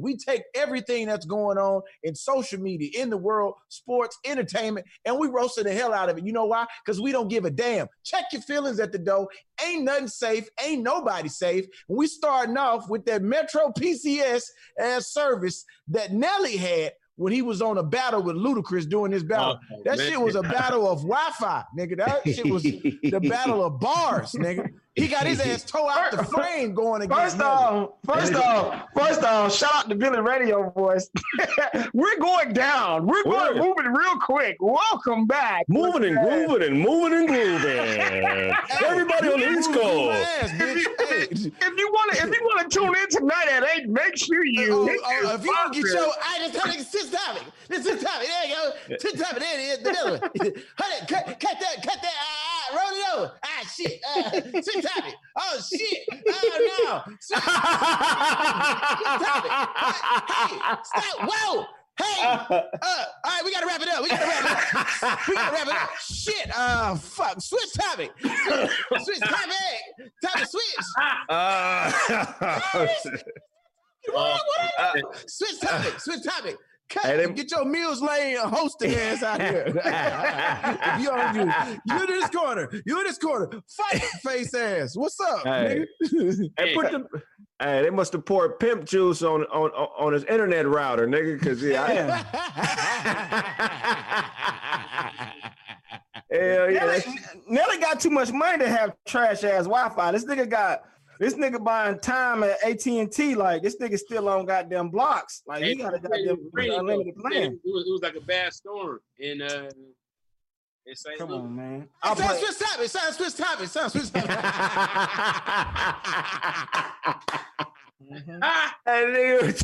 We take everything that's going on in social media, in the world, sports, entertainment, and we roasting the hell out of it. You know why? Because we don't give a damn. Check your feelings at the door. Ain't nothing safe. Ain't nobody safe. And we starting off with that Metro PCS as service that Nelly had when he was on a battle with Ludacris doing this battle. Oh, that man. shit was a battle of Wi-Fi, nigga. That shit was the battle of bars, nigga. He got his ass toe out the frame going against First off, first off, first off, shout out to Billy Radio Voice. We're going down. We're going Word. moving real quick. Welcome back. Moving and grooving and moving and grooving. Everybody on the East Coast. ass, If you want to, if you want to tune in tonight at eight, make sure you. Oh, hit oh, your if you don't get sponsor. your, I just told you six topic. This is topic. There you go. Two topic. There it is. The other one. Hold it. Cut, cut that. Cut that. Ah, ah, roll it over. Ah, shit. Uh, six topic. Oh shit. Oh no. Six topic. Hey, stop. Whoa. Hey. Uh, all right, we gotta wrap it up. We gotta wrap it up. We gotta wrap it up. Shit. Uh, fuck. Switch topic. Switch topic. Topic switch. Uh, What? What? Switch topic. Switch topic. Cut. Hey, Get your Mills Lane hosting ass out here. if you don't do, you in this corner. You in this corner. Fight face ass. What's up, Hey. nigga? hey, put the, hey, they must have poured pimp juice on on on his internet router, nigga. Because yeah, I- hell yeah, Nelly, Nelly got too much money to have trash ass Wi-Fi. This nigga got this nigga buying time at AT and T. Like this nigga still on goddamn blocks. Like he got a goddamn unlimited It plan. was, it was like a bad storm in uh in St. Come Louis. on, man. Hey, I'll Sound play- switch topic. Sound switch topic. Sound switch topic. Ah, Hey, nigga,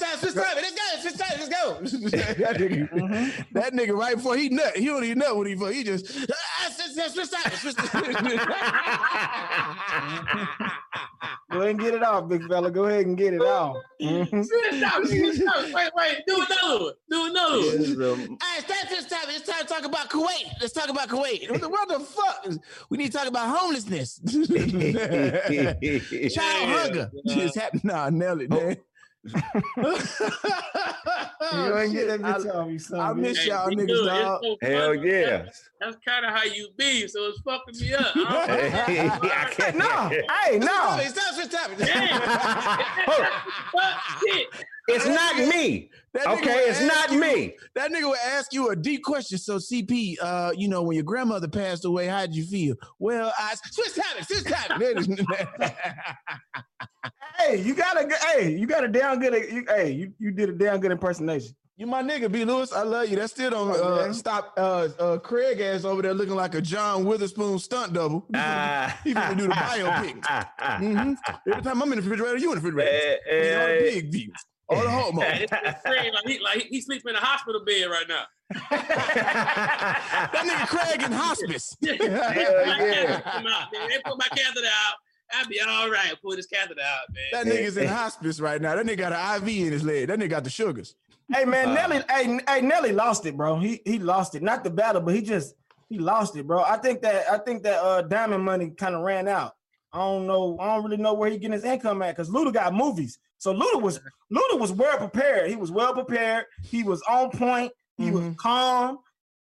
sound switch topic. Let's go. Let's go. that, nigga, that nigga right before he nut. He don't even nut when he fuck. He just ah, switch, switch topic. Switch Go ahead and get it off, big fella. Go ahead and get it off. Stop, stop. Wait, wait, do another one. Do another one. This is a- Hey, stop this time. It's time to talk about Kuwait. Let's talk about Kuwait. What the, what the fuck? We need to talk about homelessness. Child hunger. Yeah. Just happened. Nah, nail it, oh, man. You go ahead and get that bitch I, off, you son. I of miss y'all we niggas, do. Dog. so Hell yeah. That's kind of how you be, so it's fucking me up. I Hey, don't- I can't- No, hey, no. Stop switch topic. Fuck shit. It's not me. That Okay, it's not you- me. That nigga would ask you a deep question. So, CP, uh, you know, when your grandmother passed away, how did you feel? Well, I switch topic, switch topic. Hey, you got a good. Hey, you got a damn good. You, hey, you, you did a damn good impersonation. you my nigga, B. Lewis. I love you. That still don't uh, man. stop uh, uh, Craig ass over there looking like a John Witherspoon stunt double. Ah. he finna do the biopic. Mhm. Every time I'm in the refrigerator, you in the refrigerator. Eh, You know, the pig feet. All the homo. It's, it's Craig, like he like he, he in a hospital bed right now. that nigga Craig in hospice. My catheter come out, man. They put my catheter out. I'll be all right. Pull this catheter out, man. That nigga's in hospice right now. That nigga got an IV in his leg. That nigga got the sugars. Hey man, Uh, Nelly. Hey, hey, Nelly lost it, bro. He he lost it. Not the battle, but he just he lost it, bro. I think that I think that uh diamond money kind of ran out. I don't know. I don't really know where he getting his income at because Luda got movies. So Luda was Luda was well prepared. He was well prepared. He was on point. He was Mhm. calm.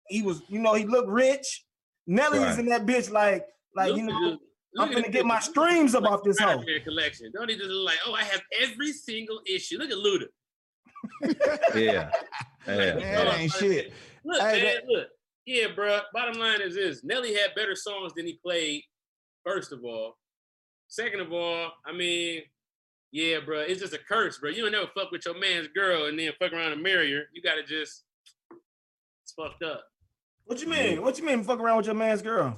He was, you know, he looked rich. Nelly is in that bitch like like you know. this- I'm look gonna get my streams up off this hoe. Collection. Don't he just look like, oh, I have every single issue. Look at Luda. Yeah. Yeah. Man, that ain't shit. Look, Hey, man, look. Yeah, bro. Bottom line is this: Nelly had better songs than he played. First of all, second of all, I mean, yeah, bro, it's just a curse, bro. You don't never fuck with your man's girl and then fuck around and marry her. You gotta just, it's fucked up. What you mean? What you mean? Fuck around with your man's girl?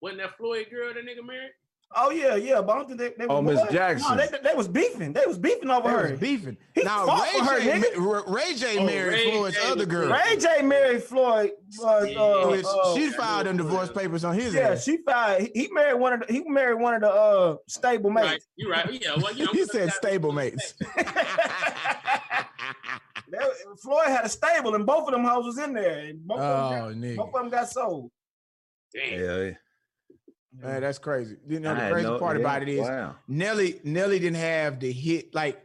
Wasn't that Floyd girl that nigga married? Oh yeah, yeah, but I don't think they. they Oh, was- Miss No, Jackson. they, they was beefing. They was beefing over They her. was beefing. He now fought Ray for her, J, nigga. ma- Ray J Oh, married Ray Floyd's J other girl. Ray J married Floyd. Uh, Yeah. uh, uh, she filed them divorce papers on his yeah, ass. she filed. He, he married one of the. He married one of the uh stable Right, mates. you right. Yeah, well, you know, he said stable mates. Floyd had a stable, and both of them hoes was in there. And both, of them oh, got, both of them got sold. Damn. Yeah. Man, that's crazy. You know I the crazy no- part yeah, about it is wow. Nelly Nelly didn't have the hit like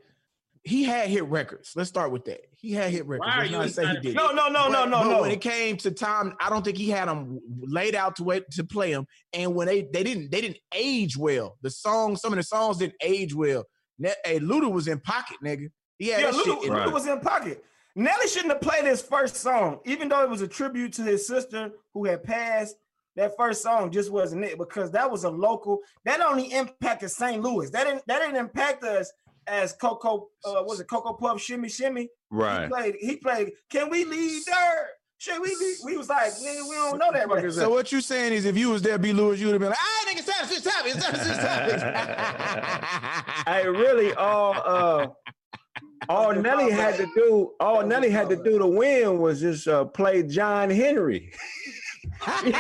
he had hit records. Let's start with that. He had hit records. Why are you not say he did. No, no, no, no, But- no, but no. When it came to time, I don't think he had them laid out to wait to play them. And when they they didn't they didn't age well. The songs, some of the songs didn't age well. Ne- hey, Luda was in pocket, nigga. He had yeah, that Luda, shit. In, Luda Right. was in pocket. Nelly shouldn't have played his first song, even though it was a tribute to his sister who had passed. That first song just wasn't it because that was a local. That only impacted St. Louis. That didn't. That didn't impact us as Coco. Uh, was it Coco Puff Shimmy Shimmy? He Right. played. He played. Can we leave there? Should we? Leave? We was like, nigga, we don't know that. fuck Right? so what you saying is if you was there, B. Lewis, you would have been like, ah, nigga, it's time to switch topics. It's time to switch. Hey, really, all uh, all Nelly had to do, all Nelly had to do to win was just uh, play John Henry. he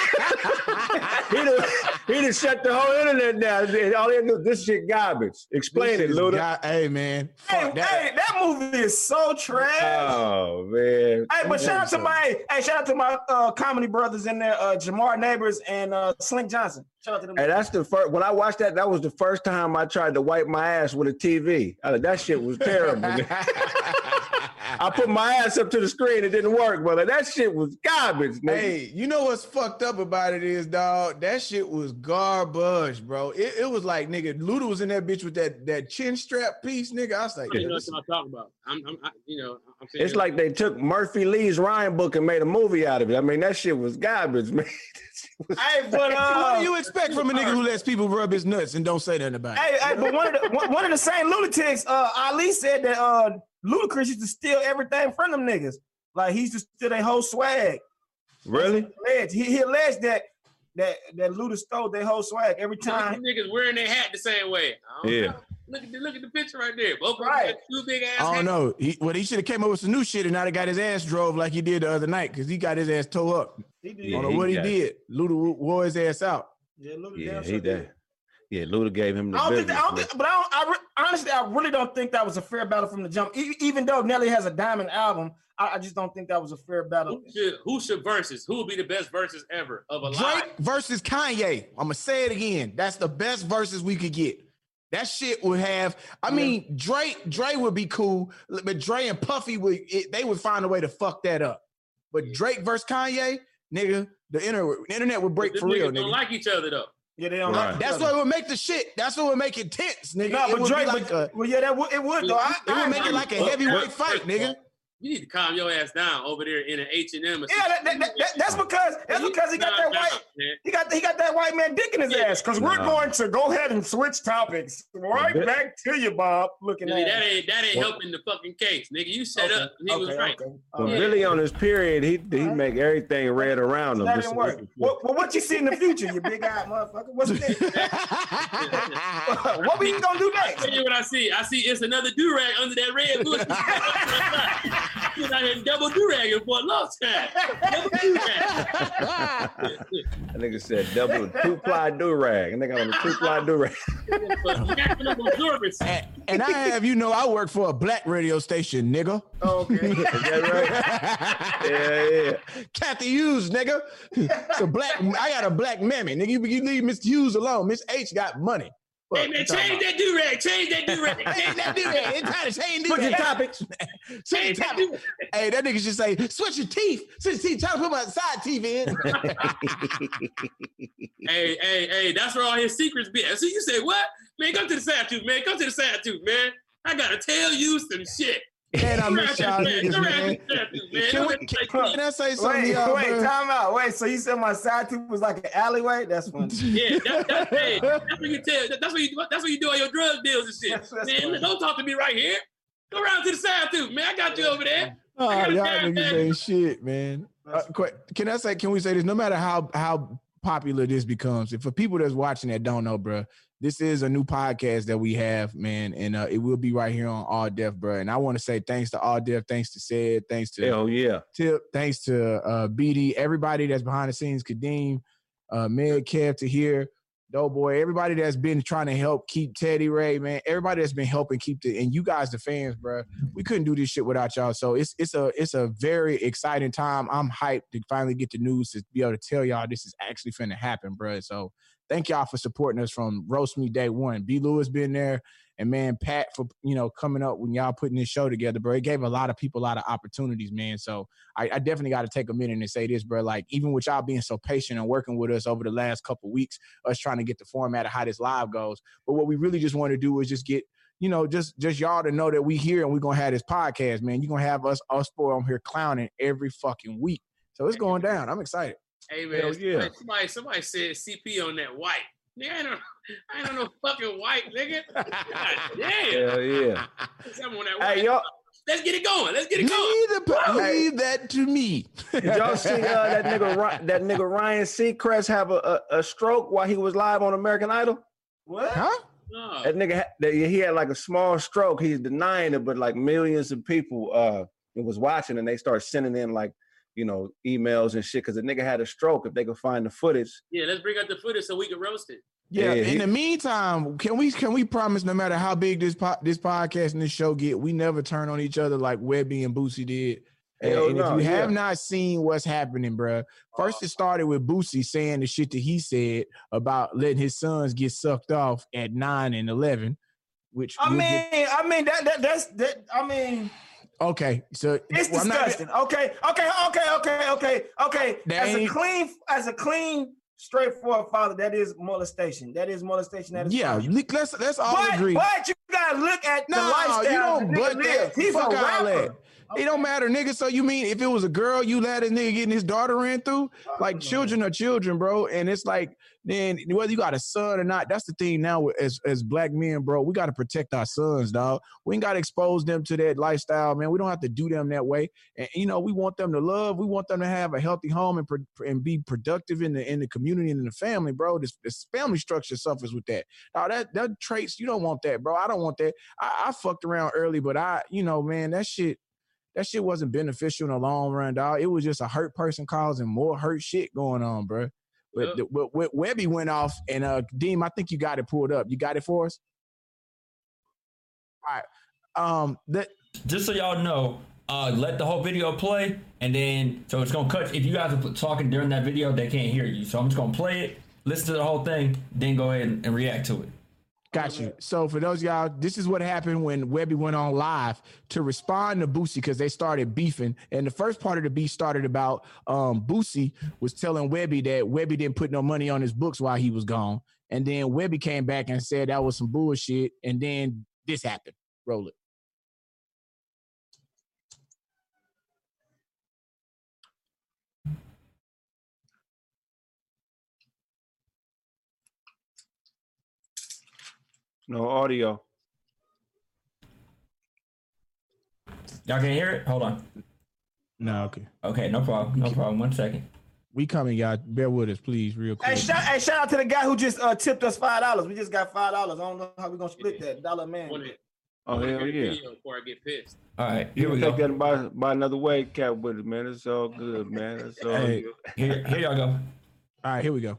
done, he done shut the whole internet down. All he had to do, this shit garbage. Explain it, This is Luda. God- hey man, Hey, that. hey, that movie is so trash. Oh man. Hey, but shout out to my hey, shout out to my uh, comedy brothers in there, uh, Jamar Neighbors and uh, Slink Johnson. Shout out to them. Hey, that's the first. When I watched that, that was the first time I tried to wipe my ass with a TV. I, that shit was terrible. I put my ass up to the screen, it didn't work, brother. That shit was garbage, nigga. Hey, you know what's fucked up about it is, dog. That shit was garbage, bro. It, it was like, nigga, Luda was in that bitch with that that chin strap piece, nigga. I was like, I don't yeah, know what y'all talking about. I'm, I'm I, you know, I'm saying It's like they took Murphy Lee's Ryan book and made a movie out of it. I mean, that shit was garbage, man. hey, but uh, what do you expect from a nigga who lets people rub his nuts and don't say nothing about it? hey, hey, but one of the one, one of the same lunatics, uh, Ali said that uh, Ludacris used to steal everything from them niggas. Like he used to steal their whole swag. really? Alleged. He, he alleged that that that Luda stole their whole swag every Some time. niggas wearing their hat the same way. I don't Yeah. know. Look at the look at the picture right there. Both of them Right. two big ass. I don't hats. know. He, well, he should have came up with some new shit and now they got his ass drove like he did the other night because he got his ass towed up. He did. I don't know he what he got- did. Luda wore his ass out. Yeah, Luda Yeah, damn he did. Yeah, Luda gave him the I don't think, that, I don't think, but I don't. I re- honestly, I really don't think that was a fair battle from the jump. E- even though Nelly has a diamond album, I, I just don't think that was a fair battle. Who should who should versus? Who would be the best versus ever of a Drake live? versus Kanye. I'm gonna say it again. That's the best verses we could get. That shit would have. I mean, Drake. Drake would be cool, but Dre and Puffy would. It, they would find a way to fuck that up. But Drake versus Kanye, nigga, the inter, internet would break for real, niggas don't nigga. like each other though. Yeah, they don't. Right. like That's what other. would make the shit. That's what would make it tense, nigga. No, it but Drake, be like a. well, yeah, that would, it would though. I, It I would make it like a heavyweight fight, nigga. You need to calm your ass down over there in an H and M. Yeah, that, that, that, that- that's because that's because he got that white he got he got that white man dick in his Yeah. ass. Because we're Nah. going to go ahead and switch topics right Yeah. back to you, Bob. Looking That at ain't that ain't What- helping the fucking case, nigga. You set Okay, up. He was right. okay. But All right. really, on his period, he he make everything red around him. That didn't work. What, well, what you see in the future, you big eyed motherfucker? What's next? what we gonna do I next? tell you what I see. I see it's another do rag under that red bush. He's out here double do ragging for a long time. Double do. That nigga said double two ply do rag. Nigga on a two ply do rag. And, and I have you know I work for a black radio station, nigga. Okay. Is that right? Yeah, yeah. Cathy Hughes, nigga. So black. I got a black mammy, nigga. You, you leave Miss Hughes alone. Miss H got money. Hey man, change that do rag. Change that do rag. Change that dude. It's time to change Switch your this. topics. Change topic. do Hey, that nigga should say, switch your teeth. Switch your teeth. Try to put my side teeth in. Hey, hey, hey, that's where all his secrets be. So you say what? Man, come to the side tooth, man. Come to the side tooth, man. I gotta tell you some shit. Man, I miss y'all niggas, man. to the side tooth, man. Can, we, let can, can I say something, Wait, to y'all, wait, bro? time out. Wait, so you said my side tooth was like an alleyway? That's funny. Yeah, that, that, hey, that's what you tell. That's what you. That's what you do on your drug deals and shit. That's- that's man, funny. don't talk to me right here. Go around to the side tooth, man. I got you over there. Oh, I y'all got niggas bad- ain't shit, man. Uh, can I say? Can we say this? No matter how how popular this becomes, if for people that's watching that don't know, bro, this is a new podcast that we have, man, and uh, it will be right here on All Def, bro. And I want to say thanks to All Def, thanks to Said, thanks to Hell yeah. Tip, thanks to uh, BD, everybody that's behind the scenes, Kadeem, uh, Meg, Kev, to here, Doughboy, everybody that's been trying to help keep Teddy Ray, man, everybody that's been helping keep the and you guys, the fans, bro. We couldn't do this shit without y'all. So it's it's a it's a very exciting time. I'm hyped to finally get the news to be able to tell y'all this is actually finna happen, bro. So thank y'all for supporting us from roast me day one. B Lewis been there, and man, Pat for you know coming up when y'all putting this show together, bro. It gave a lot of people a lot of opportunities, man. So I, I definitely got to take a minute and say this, bro. Like even with y'all being so patient and working with us over the last couple weeks, us trying to get the format of how this live goes. But what we really just want to do is just get you know, just just y'all to know that we here and we're gonna have this podcast, man. You're gonna have us us four on here clowning every fucking week. So it's going down. I'm excited. Hey man, Hell yeah. somebody, somebody somebody said CP on that white. Nigga, I ain't no, I ain't no fucking white nigga. God damn. Hell yeah. I'm on that white. Hey, y'all, Let's get it going. Let's get it going. Leave, the, leave that to me. did y'all see uh, that nigga that nigga Ryan Seacrest have a, a, a stroke while he was live on American Idol? What? Huh? No. That nigga, that, he had like a small stroke. He's denying it, but like millions of people uh was watching, and they start sending in like you know emails and shit because the nigga had a stroke. If they could find the footage, Yeah, let's bring out the footage so we can roast it. Yeah. Yeah, in he- the meantime, can we can we promise no matter how big this po- this podcast and this show get, we never turn on each other like Webbie and Boosie did. And, Hell and if no, you have not seen what's happening, bruh, first it started with Boosie saying the shit that he said about letting his sons get sucked off at nine and eleven, which I mean, get- I mean that, that that's that. I mean, okay, so it's well, I'm not- disgusting. okay, okay, okay, okay, okay, okay. As a clean, as a clean, straightforward father, that is molestation. That is molestation. That is yeah, crime. let's let's all But, agree. but you gotta look at the No, lifestyle. you don't the but that. He's Fuck a rapper. It don't matter, nigga. So you mean if it was a girl you let a nigga getting his daughter ran through? Oh, like children are children, bro. And it's like then whether you got a son or not, that's the thing now as as black men, bro. We got to protect our sons, dog. We ain't got to expose them to that lifestyle, man. We don't have to do them that way. And you know, we want them to love. We want them to have a healthy home and pro- and be productive in the in the community and in the family, bro. This, this family structure suffers with that. Now that that traits you don't want that, bro. I don't want that. I, I fucked around early, but I, you know, man, that shit, that shit wasn't beneficial in the long run, dog. It was just a hurt person causing more hurt shit going on, bro. But Yep. the, what, what Webbie went off, and uh, Deem, I think you got it pulled up. You got it for us. All right. Um, that just so y'all know, uh, let the whole video play, and then so it's gonna cut. If you guys are talking during that video, they can't hear you. So I'm just gonna play it, listen to the whole thing, then go ahead and, and react to it. Got you. So for those of y'all, this is what happened when Webbie went on live to respond to Boosie because they started beefing. And the first part of the beef started about um Boosie was telling Webbie that Webbie didn't put no money on his books while he was gone. And then Webbie came back and said that was some bullshit. And then this happened. Roll it. No audio. Y'all can hear it. Hold on. No, okay. Okay, no problem. No problem. One second. We coming, y'all. Bear with us, please, real Hey, quick. shout, hey, shout out to the guy who just uh, tipped us five dollars. We just got five dollars. I don't know how we're gonna split that dollar man. Wanna- Oh wanna hell hear the yeah! video Before I get pissed. All right, You here we take go. that and buy, buy another way, cap with it, man. It's all good, man. It's all Hey. good. Here, here y'all go. All right, here we go.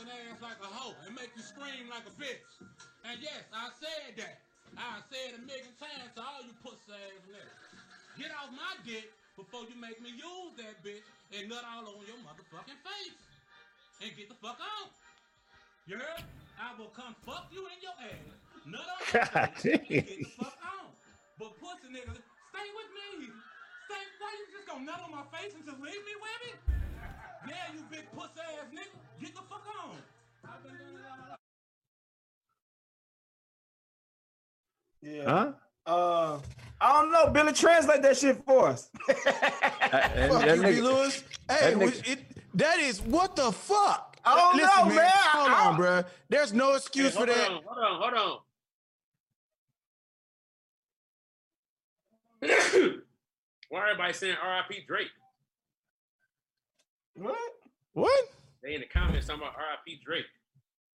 Motherfucking ass like a hoe and make you scream like a bitch. And yes, I said that. I said a million times to all you pussy ass niggas. Get off my dick before you make me use that bitch and nut all on your motherfucking face. And get the fuck out. You heard? I will come fuck you in your ass. Nut on your God face and get the fuck out. But pussy niggas, stay with me. Stay, why you just gonna nut on my face and just leave me with it? Yeah, you big pussy ass nigga. Get the fuck on. I've been doing it all Yeah. Huh? Uh, I don't know. Billy, translate that shit for us. Uh, Fuck that you, B. Lewis. Hey, that nigga- it, that is what the fuck? I don't Listen, know, man. Hold I- on, bro. There's no Hey, excuse for that. on, hold on, hold on. Why everybody saying R.I.P. Drake? What? What? They in the comments talking about R.I.P. Drake.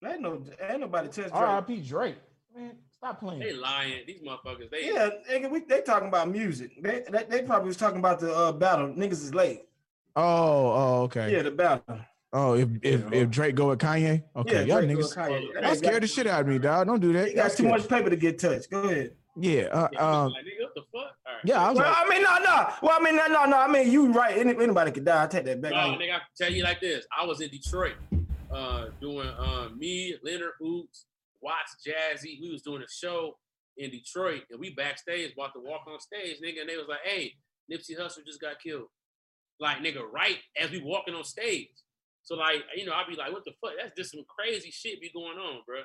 Ain't no, ain't nobody touch Drake. R.I.P. Drake. Man, stop playing. They lying. These motherfuckers. They Yeah, nigga, we, they talking about music. They, they, they probably was talking about the uh, battle. Niggas is late. Oh, oh, okay. Yeah, the battle. Oh, if if, Yeah. if Drake go with Kanye, okay, Yeah, y'all Drake niggas. go Kanye. That scared the shit out of me, dog. Don't do that. He Y'all got too scared. much paper to get touched. Go ahead. Yeah. Uh, Yeah, um. Like, nigga, what the fuck? All right. Yeah. I was Well, like, I mean, no, no. Well, I mean, no, no, no. I mean, you right. Any, anybody could die. I take that back. No, I- nigga, I can tell you like this. I was in Detroit, uh, doing um, me, Leonard Ouzts, Watts, Jazzy. We was doing a show in Detroit, and we backstage about to walk on stage, nigga, and they was like, "Hey, Nipsey Hussle just got killed." Like, nigga, right as we walking on stage. So like, you know, I'd be like, "What the fuck? That's just some crazy shit be going on, bro."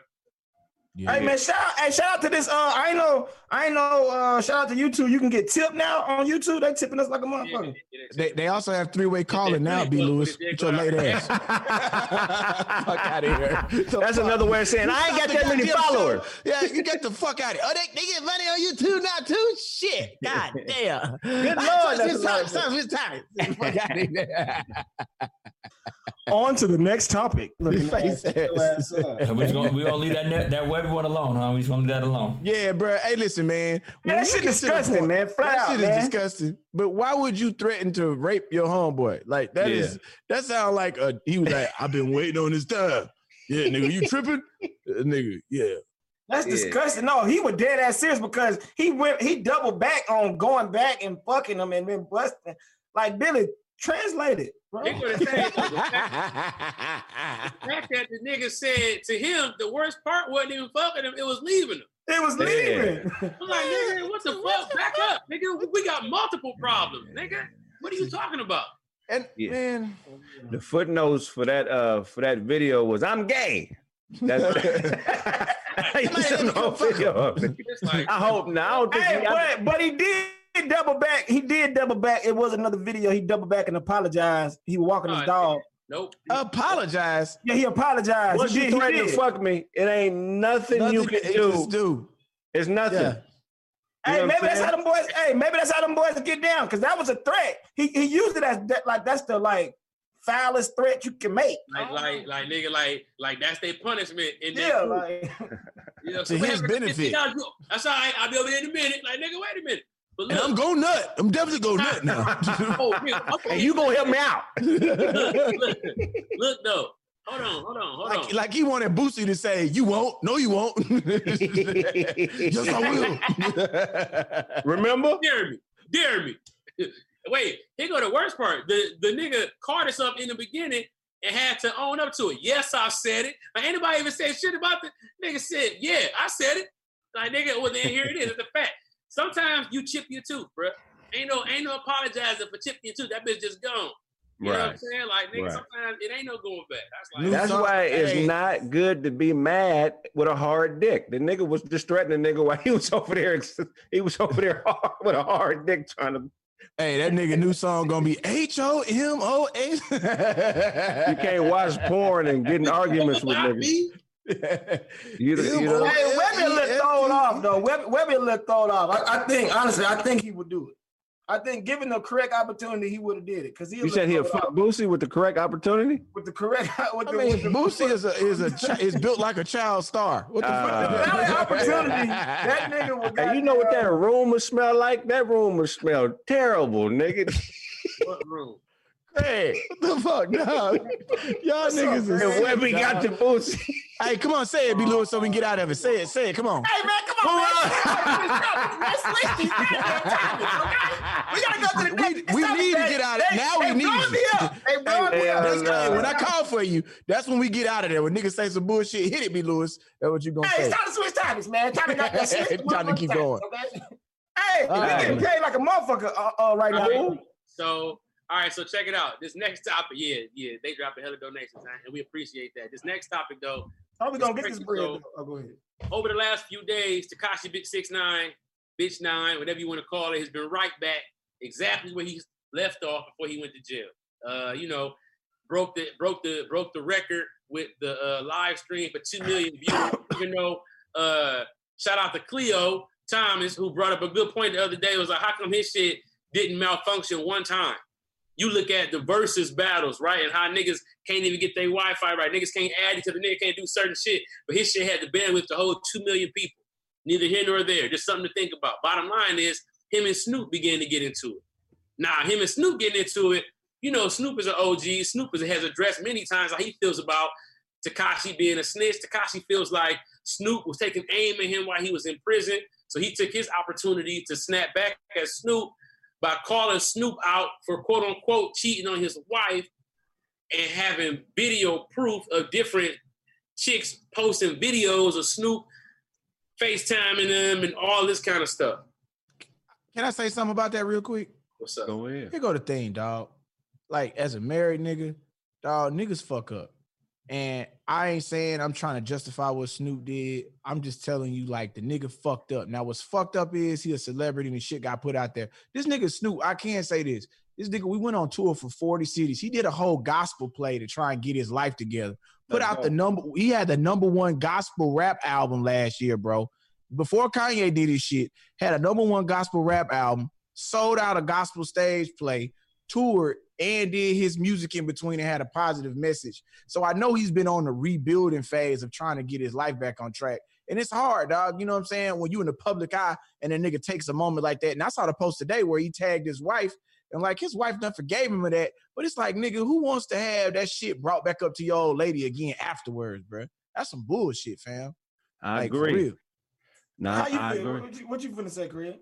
Yeah. Hey man, shout out, hey, shout out to this. Uh, I know, I know. Uh, shout out to YouTube. You can get tipped now on YouTube. They tipping us like a Yeah, motherfucker. yeah, yeah, They, they also have three way calling now, B. Lewis. Get your late ass. fuck out of here. The That's fuck? another way of saying I ain't got that many followers. show. Yeah, you get the fuck out of here. Oh, they, they get money on YouTube now too? Shit. God damn. Good Lord, thought that's it's time. of- it's time. Fuck out of here. On to the next topic. Looking Face at- ass. We just gonna we gonna leave that net, that web one alone, huh? We just gonna leave that alone. Yeah, bro. Hey, listen, man. Man, that When shit you get to the disgusting, point- man. Flat that out, shit man. is disgusting. But why would you threaten to rape your homeboy? Like that Yeah. is that sounds like a he was like, I've been waiting on this time. Yeah, nigga, you tripping? Uh, nigga, yeah. That's Yeah. disgusting. No, he was dead ass serious because he went, he doubled back on going back and fucking him and then busting. Like Billy, translate it, bro. They gonna say the fact the fact that the nigga said to him the worst part wasn't even fucking him; it was leaving him. It was leaving. Yeah. leaving. I'm like, nigga, what the fuck? Back up, nigga. We got multiple problems, nigga. What are you talking about? And Yeah. man, The footnotes for that uh for that video was I'm gay. That's I used to Man, know fuck video of it. It's like, I hope not. I don't think hey, he, I, but but he did double back. He did double back. It was another video. He doubled back and apologized. He was walking his Oh, dog. nope. apologize. Yeah, he apologized. once he you did, he threaten to fuck me, it ain't nothing, you can do. just do. It's nothing. Yeah. You Hey, know what maybe that's saying? how them boys. Hey, maybe that's how them boys get down because that was a threat. He he used it as that, like that's the like foulest threat you can make. Like, like, like, nigga, like, like that's their punishment. And Yeah, then, like you know, To what his happened? benefit. That's all right. I'll be over there in a minute. Like, nigga, wait a minute. But And I'm going nut. I'm definitely going nut now. oh, nigga, okay. And you gonna help me out. look, look, look, though. Hold on, hold on, hold on. like, like he wanted Boosie to say, "You won't, no, you won't." yes, I will. Remember? dare me, dare me. Wait, here go the worst part. The the nigga caught us up in the beginning and had to own up to it. Yes, I said it. Like anybody even said shit about the nigga said, yeah, I said it. Like nigga, well then here it is. It's a fact. Sometimes you chip your tooth, bro. Ain't no ain't no apologizing for chipping your tooth. That bitch just gone. You know what I'm saying? Like nigga, Right. sometimes it ain't no going back. That's like That's song- why it's Hey. not good to be mad with a hard dick. The nigga was just threatening the nigga while he was over there. He was over there hard, with a hard dick trying to. hey, that nigga new song gonna be H O M O A. You can't watch porn and get in arguments with Why niggas. Me? You, you know, hey, Webbie looked thrown off though. Webbie, Webbie looked thrown off. I, I think honestly, I think he would do it. I think given the correct opportunity, he would have did it because he you said he'll fuck Boosie with the correct opportunity. with the correct. With I the, mean, with the, Boosie is a is a chi- is built like a child star. What the Uh, fuck? That opportunity, that nigga would. Hey, you know what that room would smell like? That room would smell terrible, nigga. What room? Hey, What the fuck, dog? Y'all niggas is and when we sick, got dog. to Boosie, Hey, come on, say it, B. Lewis, so we can get out of it. Say it, say it. Come on. Hey man, come on, man. Let's list these goddamn topics, okay? We gotta go to the next. we topic. need to get out of- they- now we need blowing me you. up. They blowing me Hey, up. uh, That's hey, when I call for you, that's when we get out of there. When niggas say some bullshit, hit it, B. Lewis. That's what you gonna Hey, say. it's time to switch topics, man. Time to, not, Time to keep going. Okay? Hey, we right. getting paid like a motherfucker uh, uh, right now. All right. So, all right, so check it out. This next topic, yeah, yeah, they dropping hella donations, man, and we appreciate that. This next topic, though, How we gonna get this bread? Oh, go ahead. over the last few days, Tekashi Bitch Six Nine, Bitch Nine, whatever you want to call it, has been right back exactly where he left off before he went to jail. Uh, you know, broke the broke the broke the record with the uh, live stream for two million views. even though, uh, shout out to Cleo Thomas who brought up a good point the other day. It Was like, how come his shit didn't malfunction one time? You look at the versus battles, right, and how niggas can't even get their Wi-Fi right. Niggas can't add it to the nigga can't do certain shit, but his shit had the bandwidth to hold two million people. Neither here nor there. Just something to think about. Bottom line is, him and Snoop began to get into it. Now, him and Snoop getting into it, you know, Snoop is an OG. Snoop is, has addressed many times how he feels about Tekashi being a snitch. Tekashi feels like Snoop was taking aim at him while he was in prison. So he took his opportunity to snap back at Snoop by calling Snoop out for quote unquote cheating on his wife and having video proof of different chicks posting videos of Snoop FaceTiming them and all this kind of stuff. Can I say something about that real quick? What's up? Go ahead. Here go the thing, dog. Like as a married nigga, dog, niggas fuck up. And I ain't saying I'm trying to justify what Snoop did. I'm just telling you, like, the nigga fucked up. Now, what's fucked up is he a celebrity and shit got put out there. This nigga Snoop, I can't say this. This nigga, we went on tour for 40 cities. He did a whole gospel play to try and get his life together. Put out the number, he had the number one gospel rap album last year, bro. Before Kanye did his shit, had a number one gospel rap album, sold out a gospel stage play, toured, and did his music in between and had a positive message. So I know he's been on the rebuilding phase of trying to get his life back on track. And it's hard, dog. You know what I'm saying? When you in the public eye and a nigga takes a moment like that. And I saw the post today where he tagged his wife and like his wife done forgave him of that. But it's like, nigga, who wants to have that shit brought back up to your old lady again afterwards, bro? That's some bullshit, fam. I Like, agree. real. Nah, How you I feel? agree. What you, what you finna say, Craig?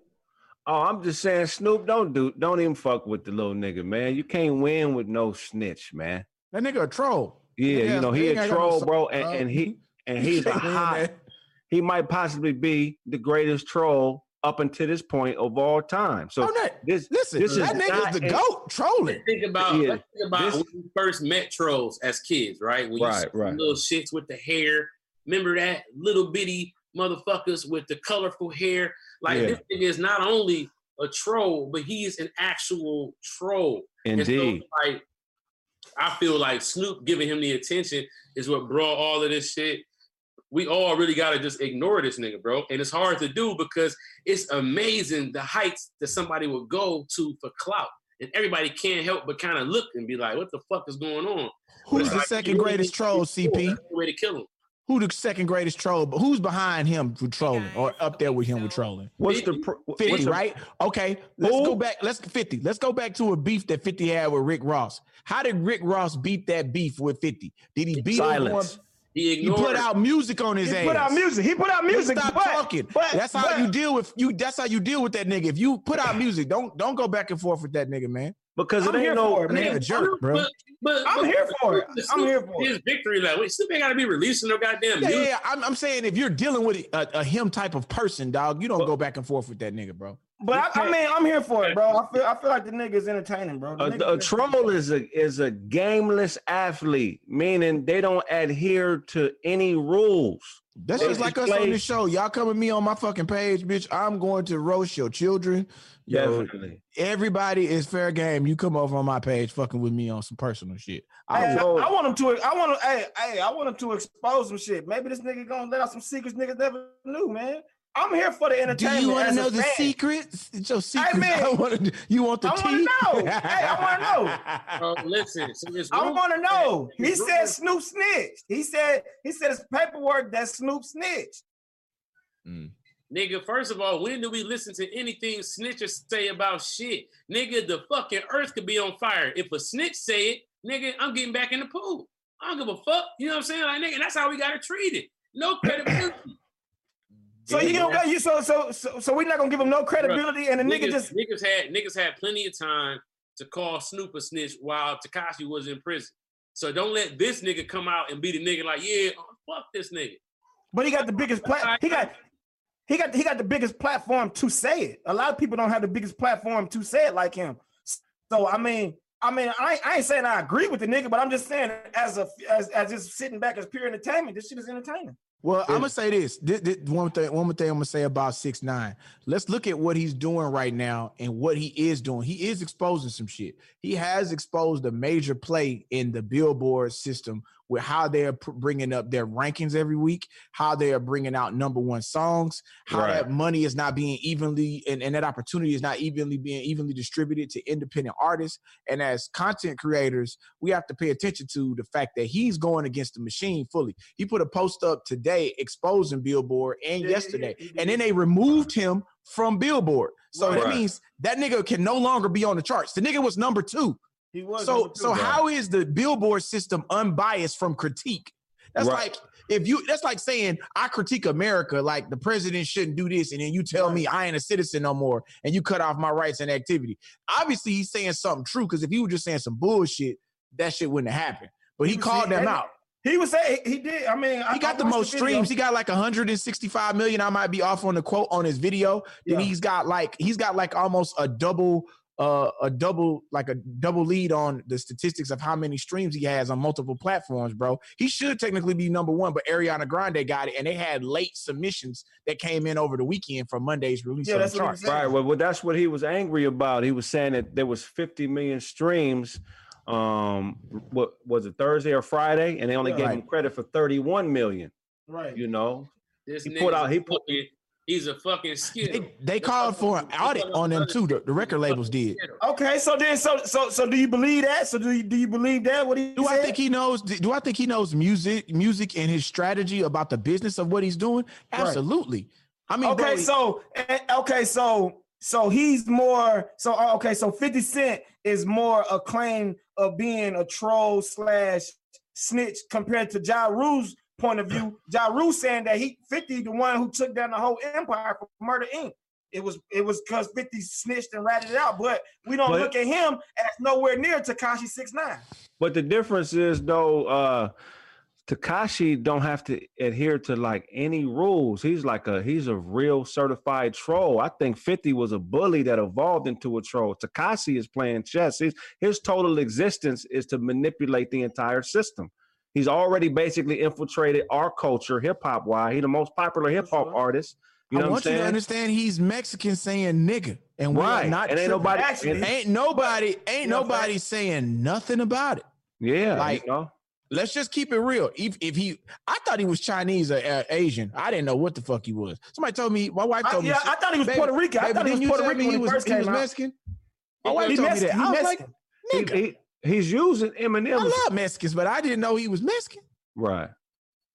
Oh, I'm just saying, Snoop, don't do, don't even fuck with the little nigga, man. You can't win with no snitch, man. That nigga a troll. Yeah, Yeah, you know he a got no troll, bro, and, uh, and he and he's a hot. He might possibly be the greatest troll up until this point of all time. So Oh, this Listen, this is that nigga's not the a- goat trolling. Think about, Yeah. think about This- when we first met trolls as kids, right? When you Right, see the right. little shits with the hair. Remember that little bitty motherfuckers with the colorful hair? Like Yeah. this nigga is not only a troll, but he's an actual troll. And so, indeed. like, I feel like Snoop giving him the attention is what brought all of this shit. We all really gotta just ignore this nigga, bro. And it's hard to do because it's amazing the heights that somebody will go to for clout. And everybody can't help but kind of look and be like, what the fuck is going on? Who's the Like, second greatest troll, CP? Way to kill him. Who the second greatest troll? But who's behind him for trolling or up there with him with trolling? What's the pr- what's 50, the- right? Okay, let's Who? go back. Let's 50. Let's go back to a beef that 50 had with Rick Ross. How did Rick Ross beat that beef with 50? Did he beat him? Silence. on- He He ignored. put out music on his He ass. put out music. He put out He music. Stop but, talking. But, that's how but- you deal with you. That's how you deal with that nigga. If you put out music, don't don't go back and forth with that nigga, man. Because it I'm here ain't no it, That man. a jerk, bro. But, but, I'm but- here for it. I'm here for it. His victory lap. Wait, Snoop ain't gotta be releasing no goddamn Yeah, music. yeah, yeah. I'm, I'm saying if you're dealing with a, a him type of person, dog, you don't go back and forth with that nigga, bro. But I, I mean, I'm here for it, bro. I feel I feel like the nigga is entertaining, bro. The A, a troll is a is a gameless athlete, meaning they don't adhere to any rules. That's They just like us play- on the show. Y'all come with me on my fucking page, bitch. I'm going to roast your children. Yo, Definitely. everybody is fair game. You come over on my page, fucking with me on some personal shit. Hey, I, I, I want him to. I want to. Hey, hey, I want him to expose some shit. Maybe this nigga gonna let out some secrets niggas never knew, man. I'm here for the entertainment. do entertainment. you want to know the fan. secrets? It's your secrets. man, I wanna, you want the I tea? wanna know. Hey, I wanna Bro, listen, so I want to know. He it's said Snoop snitched. He said he said his paperwork that Snoop snitched. Mm. Nigga, first of all, when do we listen to anything snitchers say about shit? Nigga, the fucking earth could be on fire. If a snitch say it, nigga, I'm getting back in the pool. I don't give a fuck. You know what I'm saying? Like, nigga, that's how we gotta treat it. No credibility. So you know what you so so so so we're not gonna give him no credibility, and the nigga just niggas had niggas had plenty of time to call Snoop a snitch while Tekashi was in prison. So don't let this nigga come out and be the nigga like, yeah, uh, fuck this nigga. but he got the biggest plat. He got he got he got the biggest platform to say it. A lot of people don't have the biggest platform to say it like him. So I mean. I mean, I, ain't- I ain't saying I agree with the nigga, but I'm just saying, as a as, as just sitting back as pure entertainment, this shit is entertaining. Well, I'm gonna say this. Thi- thi- One thing, one more thing I'm gonna say about six nine. Let's look at what he's doing right now and what he is doing. He is exposing some shit. He has exposed a major play in the Billboard system with how they are bringing up their rankings every week, how they are bringing out number one songs, how Right. that money is not being evenly and, and that opportunity is not evenly being evenly distributed to independent artists. And as content creators, we have to pay attention to the fact that he's going against the machine fully. He put a post up today exposing Billboard and Yeah, yeah, yesterday, yeah, he and then they removed him from Billboard. So that means that nigga can no longer be on the charts. The nigga was number two. He was. So so how is the billboard system unbiased from critique? That's Right. like if you that's like saying I critique America, like the president shouldn't do this, and then you tell me I ain't a citizen no more, and you cut off my rights and activity. Obviously, he's saying something true because if he was just saying some bullshit, that shit wouldn't have happened. But he, He called them out. He was saying he did. I mean, I- He got I the most video. streams. He got like 165 million. I might be off on the quote on his video. Then Yeah. he's got like he's got like almost a double uh a double like a double lead on the statistics of how many streams he has on multiple platforms, bro. He should technically be number one, but Ariana Grande got it, and they had late submissions that came in over the weekend for Monday's release. Yeah, on the that's what he charts. was saying. Right. Well, well, that's what he was angry about. He was saying that there was 50 million streams. Um, what was it Thursday or Friday? And they only Yeah. gave Right. him credit for 31 million. Right. You know, This He nigga's put out- he a put- fucking- he's a fucking skittle. They, they called for an audit on them too. The, the record labels did. Okay, so then, so so so, do you believe that? So do you do you believe that? What he Do I think he knows? Do I think he knows music, music, and his strategy about the business of what he's doing? Absolutely. I mean, okay, bro, so eh, okay, so so he's more so uh, okay, so 50 Cent is more a claim of being a troll slash snitch compared to Ja Rule's point of view. Ja Rule saying that he 50 the one who took down the whole empire for Murder Inc. It was it was because 50 snitched and ratted it out, but we don't But- look at him as nowhere near Tekashi 69. but the difference is though, uh Tekashi don't have to adhere to like any rules. He's like a he's a real certified troll. I think 50 was a bully that evolved into a troll. Tekashi is playing chess. His his total existence is to manipulate the entire system. He's already basically infiltrated our culture, hip hop. Why? He the most popular hip hop sure. artist. You know I what I'm want you to understand he's Mexican saying nigga, and we're Right. not. And ain't nobody- Actually, and- ain't nobody, ain't know nobody saying nothing about it. Yeah, Like- you know. Let's just keep it real. If, if he, I thought he was Chinese or uh, Asian. I didn't know what the fuck he was. Somebody told me. My wife I, told yeah, me. I thought he was Baby- Puerto Rican. I baby, thought he was Puerto Rican when he he was, first he was out. Mexican. My wife He told me that. He I was Mexican. like, nigga. He, he, he's using Eminem. I love Mexicans, but I didn't know he was Mexican. right.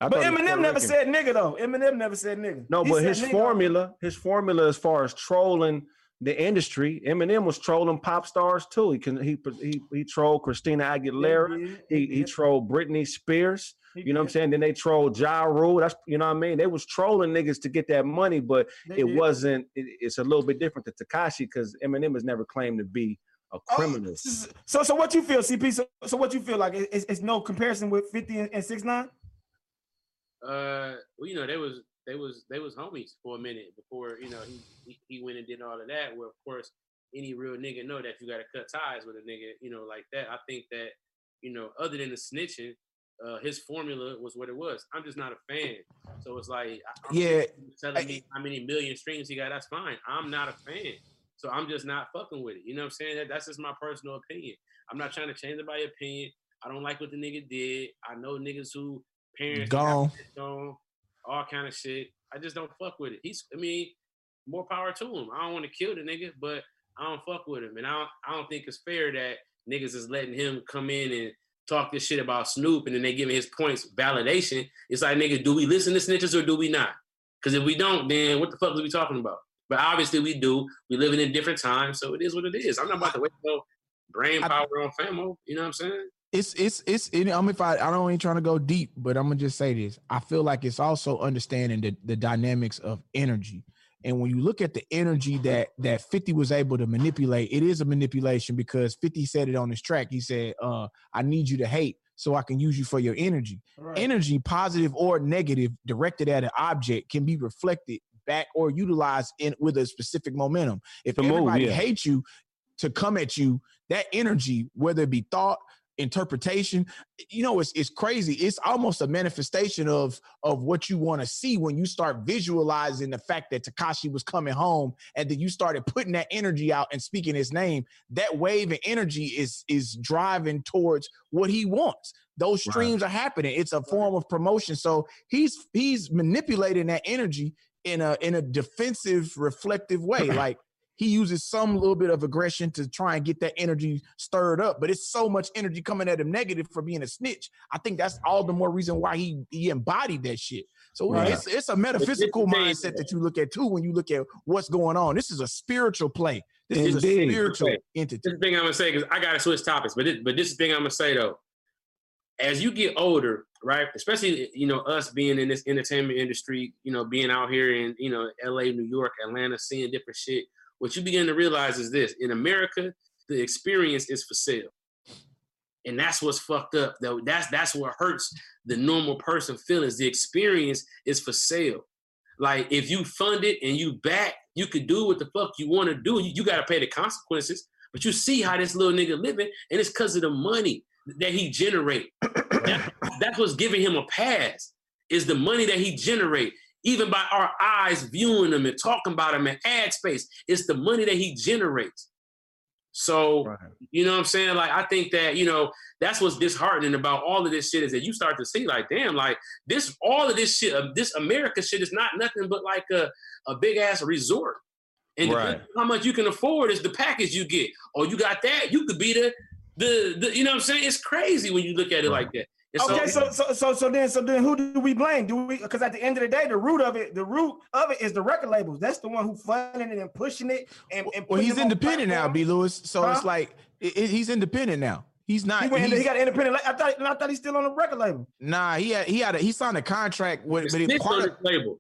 I But thought he was Eminem never said nigga though. Eminem never said nigga. No, He but his nigga. formula, his formula as far as trolling the industry, Eminem was trolling pop stars too. He can he he he trolled Christina Aguilera. did, He he did, trolled Britney Spears. he You know what I'm saying? Then they trolled Ja Rule. That's you know what I mean. They was trolling niggas to get that money, but they it did. wasn't. It, it's a little bit different to Tekashi because Eminem has never claimed to be a Oh, criminal. So, so what you feel, CP? So, so what you feel like? It's, it's no comparison with 50 and, and 69? Uh, well, you know, they was they was they was homies for a minute before you know he he, he went and did all of that. Where of course any real nigga know that you got to cut ties with a nigga, you know, like that. I think that you know, other than the snitching, uh, his formula was what it was. I'm just not a fan. So it's like, I'm Yeah, telling me how many million streams he got. That's fine. I'm not a fan. So I'm just not fucking with it. You know what I'm saying? That, that's just my personal opinion. I'm not trying to change anybody's opinion. I don't like what the nigga did. I know niggas who parents Gone. on, all kind of shit. I just don't fuck with it. He's, I mean, more power to him. I don't want to kill the nigga, but I don't fuck with him, and I don't, I don't think it's fair that niggas is letting him come in and talk this shit about Snoop, and then they giving his points validation. It's like, nigga, do we listen to snitches or do we not? Because if we don't, then what the fuck are we talking about? But obviously we do. We live in a different time, so it is what it is. I'm not about to waste no brain I- power on famo. You know what I'm saying? it's it's it's it, I'm if I I don't ain't trying to go deep, but I'm gonna just say this. I feel like it's also understanding the the dynamics of energy. And when you look at the energy that that 50 was able to manipulate, it is a manipulation because 50 said it on his track. He said, uh, I need you to hate so I can use you for your energy. Energy, positive or negative, directed at an object can be reflected back or utilized in with a specific momentum. If The move, everybody yeah. hates you to come at you, that energy, whether it be thought, interpretation, you know, it's it's crazy. It's almost a manifestation of of what you want to see when you start visualizing the fact that Tekashi was coming home and then you started putting that energy out and speaking his name. That wave of energy is is driving towards what he wants. Those Right. streams are happening. It's a form of promotion. So he's he's manipulating that energy in a in a defensive, reflective way. Like he uses some little bit of aggression to try and get that energy stirred up. But it's so much energy coming at him negative for being a snitch. I think that's all the more reason why he he embodied that shit. So Right. it's it's a metaphysical mindset that you look at too when you look at what's going on. This is a spiritual play. This is a spiritual Okay. entity. This thing I'm gonna say because I gotta switch topics, but this, but this is the thing I'm gonna say though. As you get older, right? Especially you know us being in this entertainment industry, you know, being out here in you know L.A., New York, Atlanta, seeing different shit. What you begin to realize is this: in America, the experience is for sale, and that's what's fucked up. Though that's that's what hurts the normal person feelings. The experience is for sale. Like if you fund it and you back, you could do what the fuck you want to do. You, you got to pay the consequences. But you see how this little nigga living, and it's because of the money that he generate. That- that's what's giving him a pass. Is the money that he generate, even by our eyes viewing him and talking about him in ad space. It's the money that he generates. So Right. you know what I'm saying? Like I think that you know that's what's disheartening about all of this shit is that you start to see like, damn, like this, all of this shit, uh, this America shit is not nothing but like a, a big ass resort. And Right. how much you can afford is the package you get. Or you got that, you could be the the, the you know what I'm saying? It's crazy when you look at it like that. And Okay, so so so so then so then who do we blame? Do we because at the end of the day, the root of it, the root of it is the record labels. That's the one who funding it and pushing it. And, and Well, he's independent now. B. Lewis. So Huh? it's like it, it- he's independent now. He's not. He, he's- he got an independent. I thought I thought he's still on the record label. nah, he had he had a, he signed a contract with, but it, part of, label.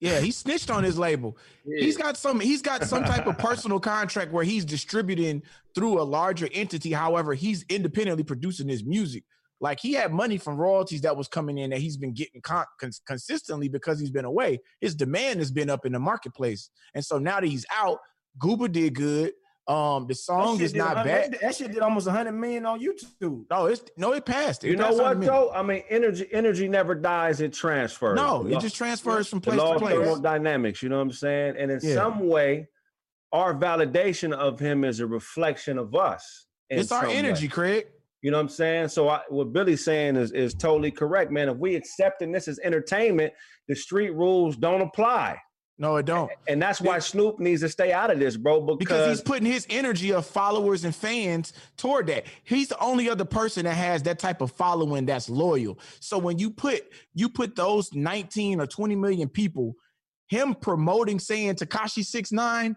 Yeah, he snitched on his label. Yeah. He's got some he's got some type of personal contract where he's distributing through a larger entity. However, he's independently producing his music. Like he had money from royalties that was coming in that he's been getting con- cons- consistently because he's been away. His demand has been up in the marketplace, and so now that he's out, Gooba did good. Um, the song is not bad. That shit did almost 100 million on YouTube. No, it's no, it passed. It You know what though? I mean, energy energy never dies; it transfers. No, The it law- just transfers from place law to of place. thermodynamics. You know what I'm saying? And in Yeah. some way, our validation of him is a reflection of us. It's our some way. energy, Craig. You know what I'm saying? So I, what Billy's saying is is totally correct, man. If we accepting this as entertainment, the street rules don't apply, No, it don't. and that's why Snoop needs to stay out of this, bro. Because, because he's putting his energy of followers and fans toward that. He's the only other person that has that type of following that's loyal. So when you put you put those 19 or 20 million people, him promoting saying Tekashi 69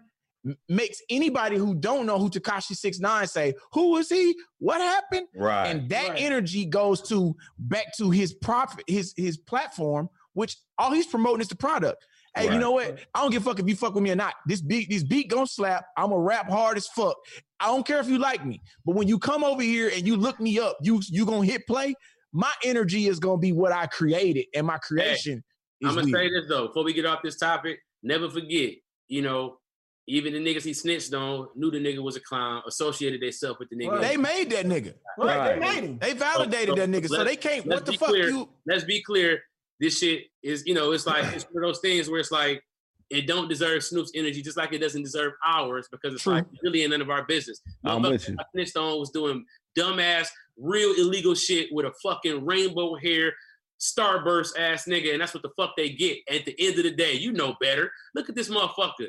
makes anybody who don't know who Tekashi 69 say, "Who is he? What happened?" right, And that Right. energy goes to back to his profit, his his platform, which all he's promoting is the product. Hey, you know what? I don't give a fuck if you fuck with me or not. This beat, this beat gonna slap. I'm a rap hard as fuck. I don't care if you like me, but when you come over here and you look me up, you you gonna hit play. My energy is gonna be what I created, and my creation is I'm gonna weird. say this though, before we get off this topic, never forget, you know, even the niggas he snitched on knew the nigga was a clown, associated themselves with the nigga. They made that nigga. Right, Right. they made him. They validated that nigga, so they can't. What the fuck clear. you? Let's be clear, this shit is, you know, it's like it's one of those things where it's like it don't deserve Snoop's energy, just like it doesn't deserve ours, because it's True. like really none of our business. I'm with you. On was doing dumbass, real illegal shit with a fucking rainbow hair, starburst ass nigga, and that's what the fuck they get. At the end of the day, you know better. Look at this motherfucker.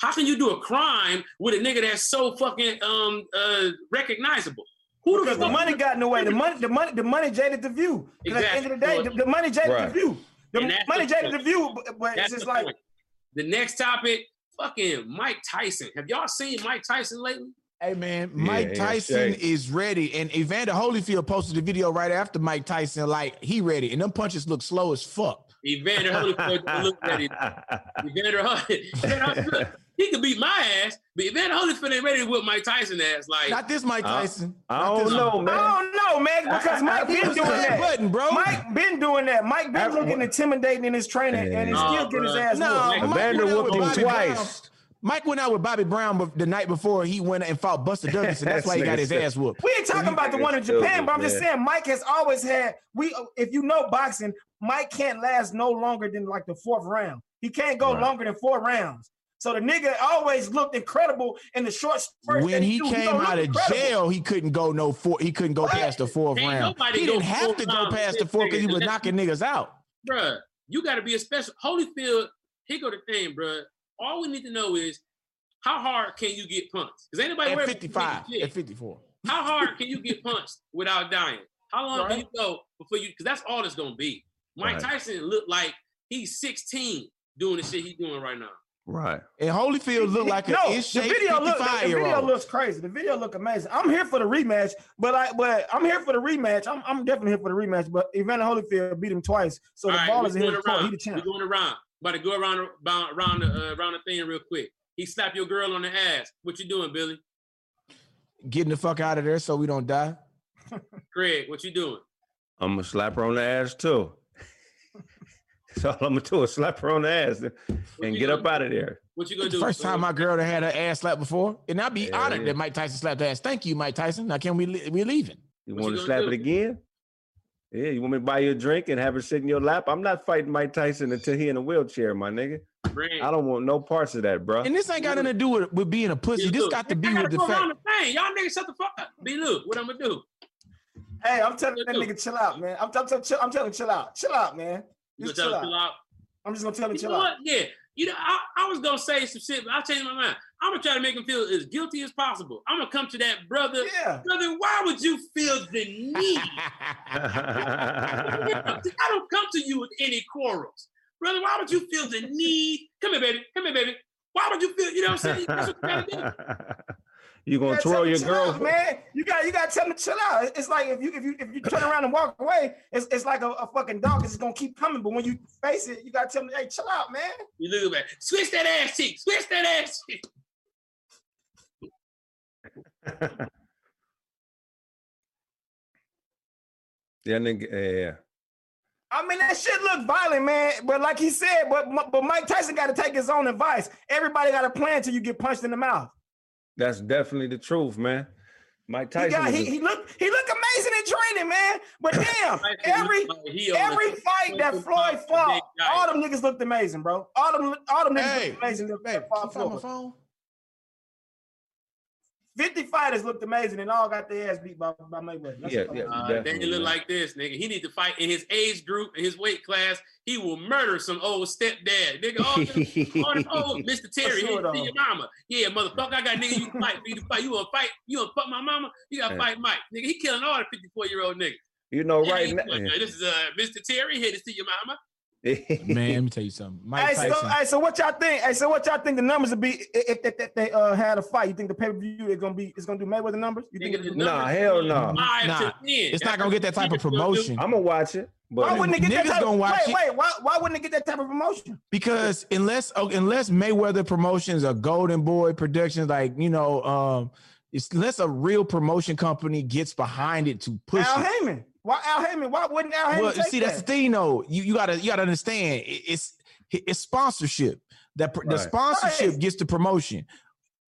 How can you do a crime with a nigga that's so fucking um uh recognizable? Who the Because fuck? the money got in the way. The money, the money, the money jaded the view. 'Cause At the end of the day, the, the money jaded Right. the view. The money the jaded point. the view, but, but it's just the like point. The next topic, fucking Mike Tyson. Have y'all seen Mike Tyson lately? Hey man, Mike yeah, Tyson straight. is ready, and Evander Holyfield posted a video right after Mike Tyson, like he ready, and them punches look slow as fuck. Evander Holyfield don't look ready. Evander Holyfield, he could beat my ass, but Evander Holyfield ain't ready to whip Mike Tyson ass. Like, Not this Mike I- Tyson. I Not don't this- know, man. I don't know, man, because Mike He been doing cut that. button, bro. Mike been doing that. Mike been Every- looking intimidating in his training, and he Nah, still get his ass No, whooped. Mike Evander went whooped him twice. Brown. Mike went out with Bobby Brown the night before he went and fought Buster Douglas, and that's why he got his ass whooped. We ain't talking about the one in Japan, but I'm just saying Mike has always had. We, if you know boxing, Mike can't last no longer than like the fourth round. He can't go Right. longer than four rounds. So the nigga always looked incredible in the short spurts. When that he came don't out of incredible. jail, he couldn't go no four. He couldn't go What? past the fourth Ain't round. He didn't have to go past the fourth because he was knocking niggas out. bruh, you got to be a special. Holyfield, here go the thing, bruh. All we need to know is how hard can you get punched? Because anybody At worried 55, shit. at 54. How hard can you get punched without dying? How long can you go before you? Because that's all it's gonna be. Mike Right. Tyson looked like he's 16 doing the shit he's doing right now. Right. And Holyfield looked like an no, in the video look, the 55 year video looks crazy. The video look amazing. I'm here for the rematch, but I but I'm here for the rematch. I'm, I'm definitely here for the rematch. But Evander Holyfield beat him twice, so All the right, ball is in his going court. He around. the We're going around. About to go around around around the uh, around the thing real quick. He slapped your girl on the ass. What you doing, Billy? Getting the fuck out of there so we don't die. Greg, what you doing? I'm gonna slap her on the ass too. That's all I'm gonna do is slap her on the ass and, and you get gonna up out of there. What you gonna The do? first time my girl that had her ass slapped before, and I'd be Yeah, honored yeah. that Mike Tyson slapped her ass. Thank you, Mike Tyson. Now can we li- we leaving? You want to slap do? it again? Yeah, you want me to buy you a drink and have her sit in your lap? I'm not fighting Mike Tyson until he in a wheelchair, my nigga. Brand. I don't want no parts of that, bro. And this ain't got nothing to do with, with being a pussy. Be This Luke. got to be gotta with the go fact. the thing. Y'all niggas shut the fuck up. Be Luke. What I'm gonna do? Hey, I'm telling that nigga chill out, man. I'm, I'm, I'm, chill, I'm telling chill out, chill out, man. You Just gonna chill him chill out? I'm just gonna tell him You chill out. what? Yeah. You know, I, I was gonna say some shit, but I changed my mind. I'm gonna try to make him feel as guilty as possible. I'm gonna come to that brother. Yeah. Brother, why would you feel the need? I don't come to you with any quarrels. Brother, why would you feel the need? Come here, baby. Come here, baby. Why would you feel, you know what I'm saying? That's what you gotta you gonna Yeah, twirl your girl? out, man. You got you got to tell him to chill out. It's like if you if you if you turn around and walk away, it's, it's like a, a fucking dog. It's gonna keep coming. But when you face it, you got to tell him, hey, chill out, man. You look at Switch that ass cheek. Switch that ass cheek. Yeah, nigga. Yeah. I mean, that shit look violent, man. But like he said, but but Mike Tyson got to take his own advice. Everybody got a plan till you get punched in the mouth. That's definitely the truth, man. Mike He, Tyson. got, he, a- he look he look amazing in training, man. But damn, every He on the- every fight that Floyd fought, all them niggas looked amazing, bro. All them all them niggas Hey, looked amazing. that Babe, fought can you find my Floyd. phone? 50 fighters looked amazing and all got their ass beat by, by Mayweather. That's Yeah, what- yeah. Uh, they Definitely, look like this, nigga. He need to fight in his age group, in his weight class. He will murder some old stepdad, nigga. All them, all them old Mr. Terry, For he see your mama. Yeah, motherfucker, I got nigga you can fight for you to fight. You wanna fight? You wanna fuck my mama? You gotta Yeah. fight Mike, nigga. He killing all the 54 year old niggas. you know, Yeah, right he- now. This is uh, Mr. Terry here to see your mama. Man, let me tell you something. Mike Hey, so, hey, so what y'all think? Hey, so what y'all think the numbers would be if, if, if they uh, had a fight? You think the pay per view is gonna be is gonna do Mayweather numbers? You think Nigga, it, the Nah, numbers hell is no. Five Nah, to 10. it's not gonna get that type of That's what it's promotion I'm gonna watch it, why but wouldn't it get that niggas type? gonna watch wait, it. wait, why, why wouldn't it get that type of promotion? because unless oh, unless Mayweather Promotions or Golden Boy Productions, like you know, um, it's unless a real promotion company gets behind it to push Al it. Haymon. Why Al Haymon? Why wouldn't Al Haymon Well, take see, that's the that? thing, though. You you gotta you gotta understand. it- It's it's sponsorship. That pr- the sponsorship Right. gets the promotion.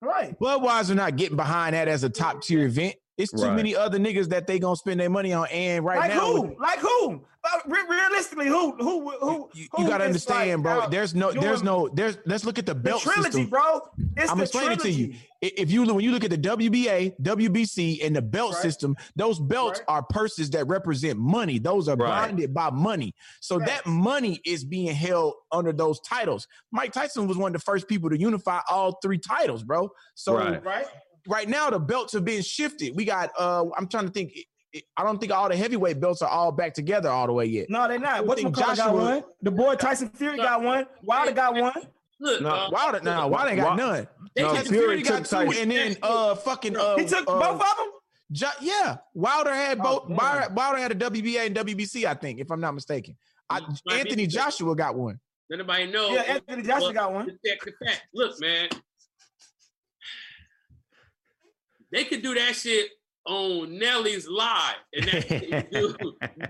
Right. Budweiser not getting behind that as a top tier event. It's too Right. many other niggas that they gonna spend their money on. And right like now, who? Like who? Uh, re- realistically, who? Who? Who? you, who you gotta understand, like, bro. out There's no, there's no, there's. Let's look at the the belt trilogy, system. bro. It's I'm the explaining to you. If you when you look at the WBA, WBC, and the belt Right. system, those belts Right. are purses that represent money. Those are Right. branded by money. So that money is being held under those titles. Mike Tyson was one of the first people to unify all three titles, bro. So Right. Right. right now the belts are being shifted. We got uh I'm trying to think. I don't think all the heavyweight belts are all back together all the way yet. No, they're not. I What think got Joshua- one? The boy Tyson Fury got one. Wilder got one. Look, No, uh, Wilder, no, Wilder ain't got Wa- none. they No, Fury Fury got took two, Tyson. and then uh fucking uh, He took uh, both of them. Jo- yeah, Wilder had Oh, both. damn. Wilder, Wilder had a WBA and WBC, I think, if I'm not mistaken. I, Anthony Joshua got one. Let anybody know. Yeah, Anthony Joshua Well, got one. the fact- the fact. Look, man. They could do that shit on Nelly's live, and that do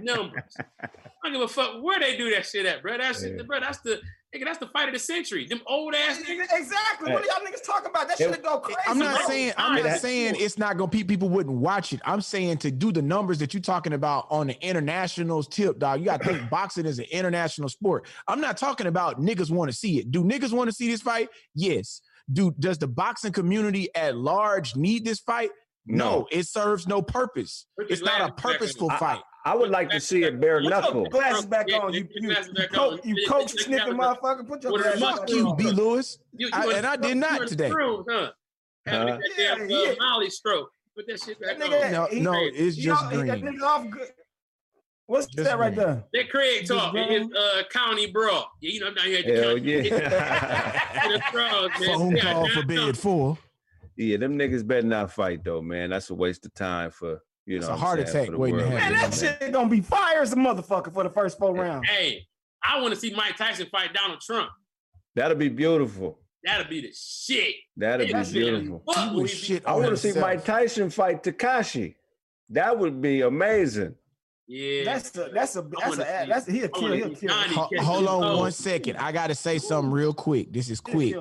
numbers. I don't give a fuck where they do that shit at, bro. That's Yeah. bro. That's the nigga. That's the fight of the century. Them old ass niggas. Exactly. What are y'all niggas talking about? That It- should go crazy. I'm not bro. saying I'm not has- saying it's not gonna pe- people wouldn't watch it. I'm saying to do the numbers that you're talking about on the internationals tip, dog. You gotta think boxing is an international sport. I'm not talking about niggas want to see it. Do niggas want to see this fight? Yes. Do does the boxing community at large need this fight? No, No. it serves no purpose. It's not a glasses back on. purposeful fight. I would like to see it bare Put knuckle. your glasses back on. You, get your you, glasses you, back coach, on. you Get- coach get your sniffing glasses back motherfucker. Put your With a glasses fuck back Fuck you, on. B. Lewis. You, you I- was- and I did you not was today. through, huh? Having Huh? that goddamn Yeah, uh, yeah. Molly stroke. Put that shit That back nigga, on. No, he- no, Craig. it's he just off- he- that green. nigga off good. What's Just that right green. there? That Craig Just talk in his green. uh, county brawl. Yeah, you know, I'm down here at the Hell county. yeah. the straws, man. Phone Yeah, call down- for bed four. Yeah, them niggas better not fight though, man. That's a waste of time for you It's know. a heart saying, attack for the waiting to happen. Man, that shit gonna be fire as a motherfucker for the first four rounds. Hey, I want to see Mike Tyson fight Donald Trump. That'll be beautiful. That'll be the shit. That'll be that shit- beautiful. Fuck He will would he be- shit I want to see. Mike Tyson fight Tekashi. That would be amazing. Yeah. That's a that's a that's wanna a that's a, he'll I kill he'll kill. Ho- hold on one second. I gotta say something real quick. This is quick.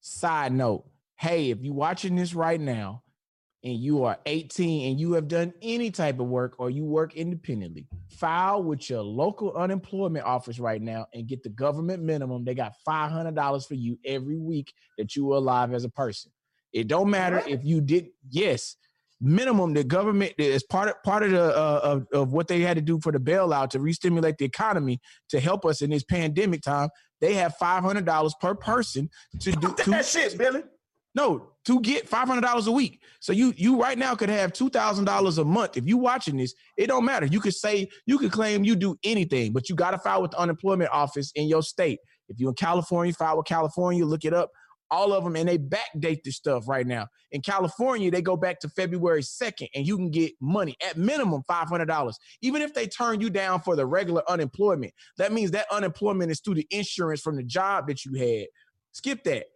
Side note. Hey, if you're watching this right now and you are 18 and you have done any type of work or you work independently, file with your local unemployment office right now and get the government minimum. They got $500 for you every week that you are alive as a person. It don't matter if you did yes, minimum the government is part of part of the uh, of, of what they had to do for the bailout to re-stimulate the economy to help us in this pandemic time. They have $500 per person to do to, That shit, Billy. No, to get five hundred dollars a week. So you you right now could have two thousand dollars a month. If you watching this, it don't matter. You could say you could claim you do anything, but you got to file with the unemployment office in your state. If you're in California, file with California. Look it up. All of them, and they backdate this stuff right now. In California, they go back to February second, and you can get money at minimum five hundred dollars. Even if they turn you down for the regular unemployment, that means that unemployment is through the insurance from the job that you had. Skip that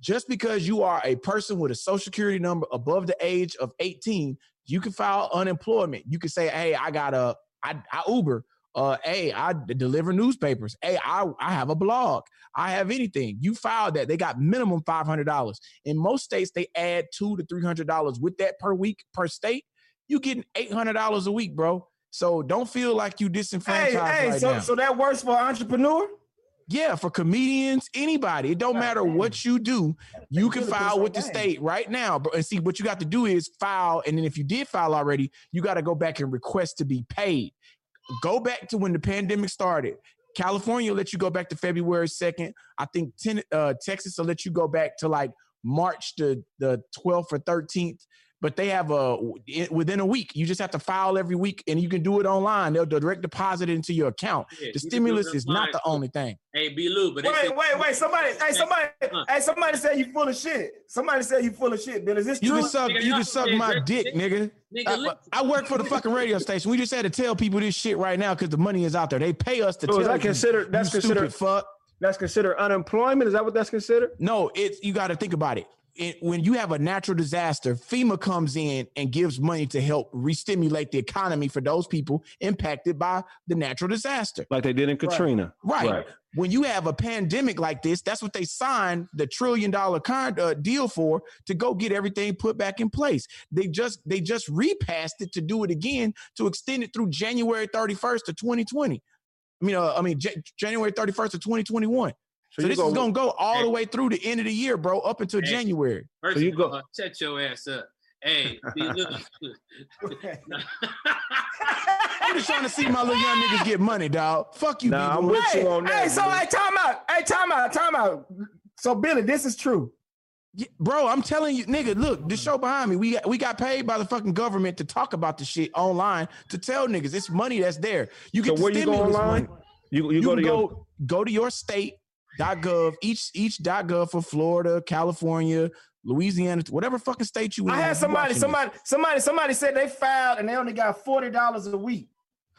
just because you are a person with a social security number above the age of 18, you can file unemployment. You can say, hey, I got a, I, I Uber. Uh, hey, I deliver newspapers. Hey, I, I have a blog. I have anything. You filed that. They got minimum $500. In most states, they add two to $300 with that per week per state. You getting $800 a week, bro. So don't feel like you Hey, disenfranchised hey, right so now. so that works for an entrepreneur? Yeah, for comedians, anybody. It don't God matter damn. what you do. You can file with the state right now. Bro. And see, what you got to do is file. And then if you did file already, you got to go back and request to be paid. Go back to when the pandemic started. California will let you go back to February 2nd. I think ten, uh, Texas will let you go back to like March the, the 12th or 13th. But they have a within a week. You just have to file every week, and you can do it online. They'll direct deposit it into your account. Yeah, The you stimulus it is not the only thing. Hey, B. Lou, but Wait, say- wait, wait. Somebody, hey, somebody, Huh. hey, somebody uh, uh. said you full of shit. Somebody said you full of shit, Bill. Is this You true? can suck. Nigga, You can suck my that- dick, nigga. Nigga, I, I work for the fucking radio station. We just had to tell people this shit right now because the money is out there. They pay us to So tell is that you, considered? That's you considered. stupid fuck. That's considered unemployment. Is that what that's considered? No, it's you got to think about it. It. When you have a natural disaster, FEMA comes in and gives money to help re-stimulate the economy for those people impacted by the natural disaster. Like they did in Katrina. Right. Right. When you have a pandemic like this, that's what they signed the trillion dollar con- uh, deal for to go get everything put back in place. They just they just repassed it to do it again to extend it through January 31st of 2020. I mean, uh, I mean J- January 31st of 2021. So, you this go- is gonna go all Hey. the way through the end of the year, bro, up until Hey. January. first So you go- all, shut your ass up. Hey, B. I'm just trying to see my little young niggas get money, dog. Fuck you, Nah, B. I'm with hey, you on that. hey, so man. hey, time out. Hey, time out, time out. So Billy, this is true. Yeah, bro, I'm telling you, nigga, look, the show behind me, we got, we got paid by the fucking government to talk about the shit online to tell niggas it's money that's there. You So get the where you go online? money. You you, You, go to go your go to your state.gov, each each .gov for Florida, California, Louisiana, whatever fucking state you in. I had somebody, somebody, somebody, somebody said they filed and they only got forty dollars a week.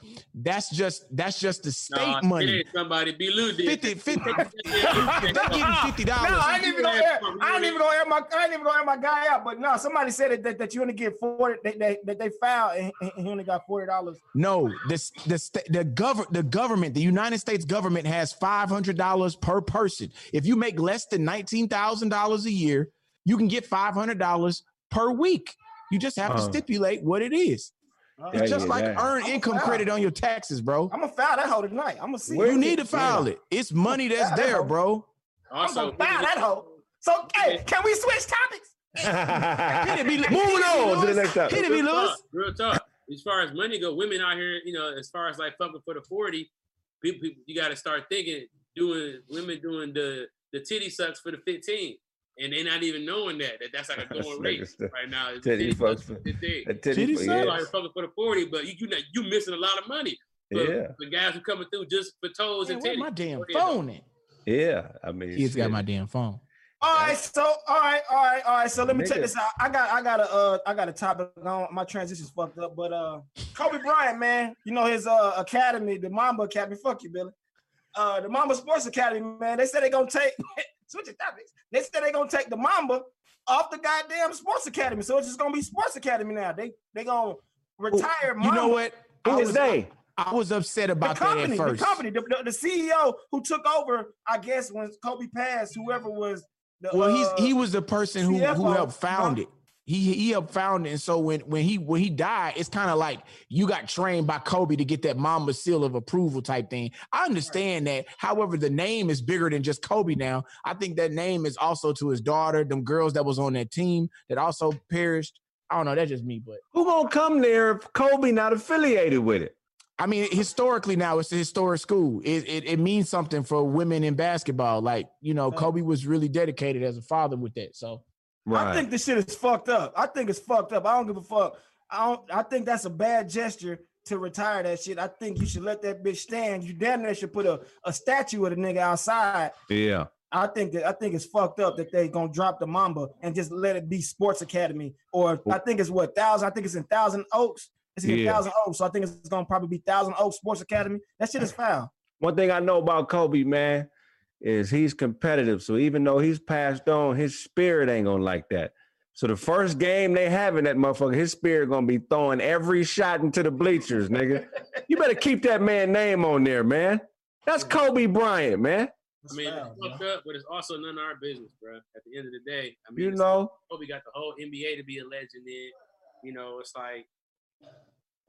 This. That's just that's just the state Nah, money. somebody. B. Lou did. 50, 50. They give you fifty No, dollars. I ain't even gonna air, I ain't even gonna air my, I ain't even gonna air my guy out. But no, somebody said that, that, that you only get forty, that they, that they filed and, and he only got forty dollars. No, this the sta- the government the government the United States government has five hundred dollars per person. If you make less than nineteen thousand dollars a year, you can get five hundred dollars per week. You just have to Uh. stipulate what it is. Uh-huh. Yeah, It's just like yeah. earned I'm income credit on your taxes, bro. I'm gonna file that hoe tonight. I'm gonna see. You need to file it. It's money that's there, bro. I'm gonna file that hoe. So hey, can we switch topics? Hit it, be Moving on to the next topic. Hit it, be real Lewis. talk, real talk. as far as money go, women out here, you know, as far as like fucking for the 40, people, people you got to start thinking, doing women doing the the titty sucks for the 15. And they're not even knowing that, that that's like a This going rate right now. It's Titty sucks fucks for for- 15. Titty, Titty for- suck? You out yeah. here fucking for the 40, but you you not, you missing a lot of money. For, yeah, the guys who coming through just for toes Man, and where titties. my damn What is it? phone at? yeah. I mean, he's got my damn phone. All right, so all right, all right, all right. So let me check this out. I got, I got a, uh, I got a topic on my transition's fucked up, but uh, Kobe Bryant, man, you know his uh academy, the Mamba Academy. Fuck you, Billy. Uh, the Mamba Sports Academy, man. They said they gonna take switch the topics. They said they're gonna take the Mamba off the goddamn Sports Academy, so it's just gonna be Sports Academy now. They they gonna retire. You know what? I Who is was, they? I was upset The about that company, at the company, the, the, the CEO who took over, I guess, when Kobe passed, whoever was the Well, uh, he's he was the person who, who helped found it. He he helped found it, and so when when he when he died, it's kind of like you got trained by Kobe to get that mama seal of approval type thing. I understand that. However, the name is bigger than just Kobe now. I think that name is also to his daughter, them girls that was on that team that also perished. I don't know. That's just me, but Who gonna come there if Kobe not affiliated with it? I mean, historically now it's a historic school. It, it it means something for women in basketball. Like you know, Kobe was really dedicated as a father with that. So I think this shit is fucked up. I think it's fucked up. I don't give a fuck. I don't. I think that's a bad gesture to retire that shit. I think you should let that bitch stand. You damn near should put a, a statue of the nigga outside. yeah. I think that I think it's fucked up that they gonna drop the Mamba and just let it be Sports Academy. Or I think it's what thousand. I think it's in Thousand Oaks. It's in Yeah. Thousand Oaks. So I think it's gonna probably be Thousand Oaks Sports Academy. That shit is foul. One thing I know about Kobe, man, is he's competitive. So even though he's passed on, his spirit ain't gonna like that. So the first game they have in that motherfucker, his spirit gonna be throwing every shot into the bleachers, nigga. You better keep that man name on there, man. That's Kobe Bryant, man. I mean, it's fucked up, but it's also none of our business, bro. At the end of the day, I mean, You know, Kobe got the whole NBA to be a legend in. You know, it's like,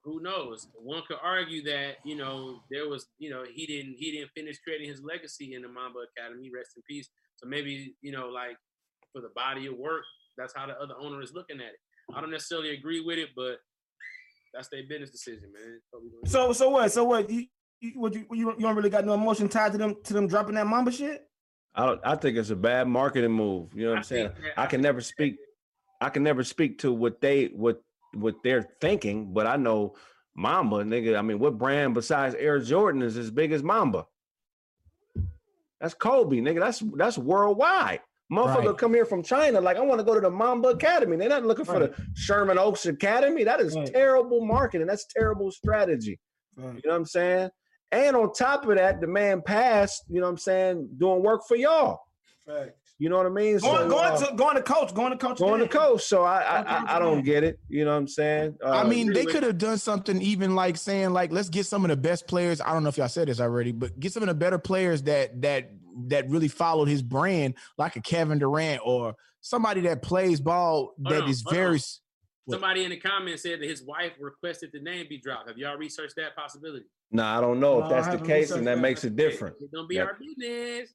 who knows? One could argue that you know there was, you know, he didn't he didn't finish creating his legacy in the Mamba Academy. Rest in peace. So maybe you know, like for the body of work, that's how the other owner is looking at it. I don't necessarily agree with it, but that's their business decision, man. Kobe doing it. So so what? So what? You you what you you don't, you don't really got no emotion tied to them to them dropping that Mamba shit? I don't, I think it's a bad marketing move. You know what I I'm saying? think that- I can never speak. I can never speak to what they what what they're thinking, but I know Mamba, nigga. I mean, what brand besides Air Jordan is as big as Mamba? That's Kobe, nigga. That's that's worldwide. Motherfucker Right. come here from China, like I want to go to the Mamba Academy. They're not looking for Right. the Sherman Oaks Academy. That is Right. terrible marketing. That's terrible strategy. You know what I'm saying? And on top of that, the man passed, you know what I'm saying, doing work for y'all. You know what I mean? Going, So, going uh, to going to coach, going to coach, going to coach. So I I, I, I don't get it. You know what I'm saying? I Uh, mean, they could have done something even like saying like let's get some of the best players. I don't know if y'all said this already, but get some of the better players that that that really followed his brand, like a Kevin Durant or somebody that plays ball that is on, hold very. on. s- What? Somebody in the comments said that his wife requested the name be dropped. Have y'all researched that possibility? nah, I don't know No, if I that's the case, and that that. makes it different. It don't be Yeah. our business.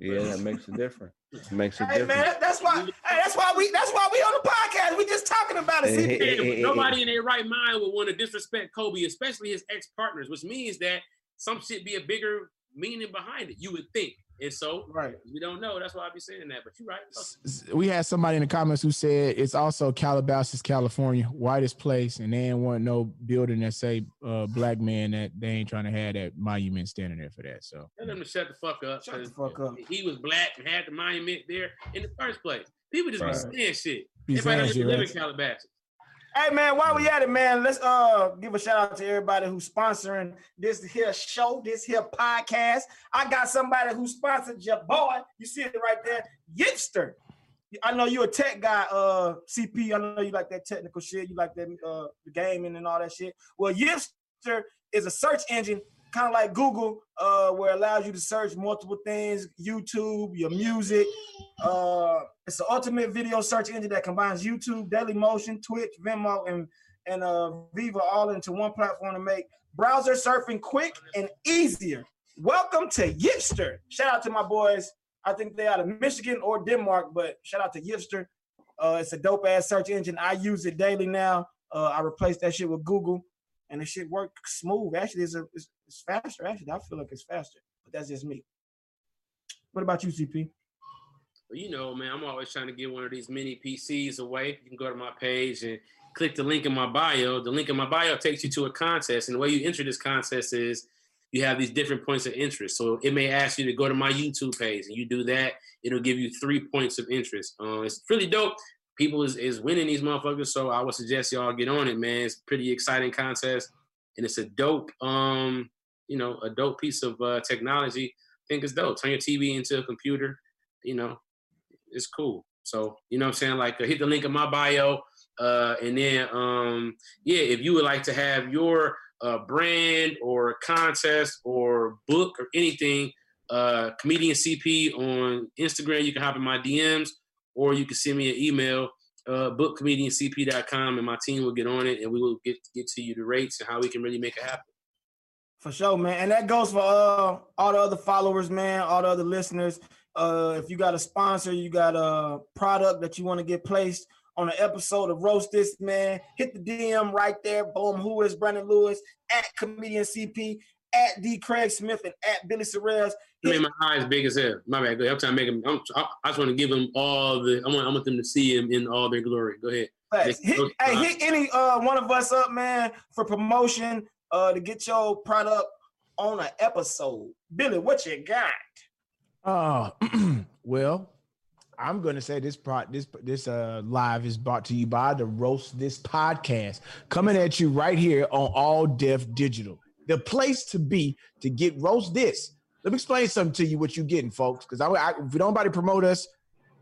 Yeah, that makes it different. It makes it Hey different. man, that's why. Hey, that's why we. That's why we on the podcast. We just talking about it. Hey, See, hey, hey, hey, nobody in their right mind would want to disrespect Kobe, especially his ex partners, which means that some shit be a bigger meaning behind it. You would think, and so right. we don't know. That's why I be saying that. But you're right. We had somebody in the comments who said it's also Calabasas, California, whitest place, and they ain't want no building that say uh, black man that they ain't trying to have that monument standing there for that. So Tell them to shut the fuck up. Shut the fuck up. He was black and had the monument there in the first place. People just Right. be saying shit. Be Everybody saying shit, live in? Calabasas. Hey man, while we at it, man, let's uh give a shout out to everybody who's sponsoring this here show, this here podcast. I got somebody who sponsored your boy. You see it right there, Yipster. I know you're a tech guy, uh, CP. I know you like that technical shit. You like that uh gaming and all that shit. Well, Yipster is a search engine, kind of like Google, uh, where it allows you to search multiple things, YouTube, your music. Uh, it's the ultimate video search engine that combines YouTube, Dailymotion, Twitch, Venmo, and and uh, Vevo all into one platform to make browser surfing quick and easier. Welcome to Yipster. Shout out to my boys. I think they out of Michigan or Denmark, but shout out to Yipster. Uh, it's a dope ass search engine. I use it daily now. Uh, I replaced that shit with Google. and the shit work smooth. Actually, it's, a, it's it's faster. Actually, I feel like it's faster, but that's just me. What about you, CP? Well, you know, man, I'm always trying to get one of these mini PCs away. You can go to my page and click the link in my bio. The link in my bio takes you to a contest, and the way you enter this contest is you have these different points of interest. So it may ask you to go to my YouTube page, and you do that, it'll give you three points of interest. Uh, it's really dope. People is, is winning these motherfuckers, so I would suggest y'all get on it, man. It's pretty exciting contest, and it's a dope, um, you know, a dope piece of uh, technology. I think it's dope. Turn your TV into a computer, you know, it's cool. So you know what I'm saying? Like uh, hit the link in my bio. Uh, and then um, yeah, if you would like to have your uh, brand or contest or book or anything, uh, comedian CP on Instagram, you can hop in my DMs or you can send me an email, uh, bookcomediancp.com, and my team will get on it and we will get get to you the rates and how we can really make it happen. For sure, man. And that goes for uh, all the other followers, man, all the other listeners. Uh, if you got a sponsor, you got a product that you want to get placed on an episode of Roast This, man, hit the DM right there. Boom. Who is Brandon Lewis at Comedian CP, at D. Craig Smith, and at Billy Sorrells. I mean, my eyes big as hell. My bad. Go ahead. I'm trying to make them. I'm, I, I just want to give them all the. I want. I want them to see him in all their glory. Go ahead. Hit, hey, hit any uh one of us up, man, for promotion uh to get your product on an episode. Billy, what you got? Uh, well, I'm gonna say this pro this this uh live is brought to you by the Roast This podcast, coming at you right here on All Def Digital, the place to be to get Roast This. Let me explain something to you what you're getting, folks. Because I, I, if nobody promote us,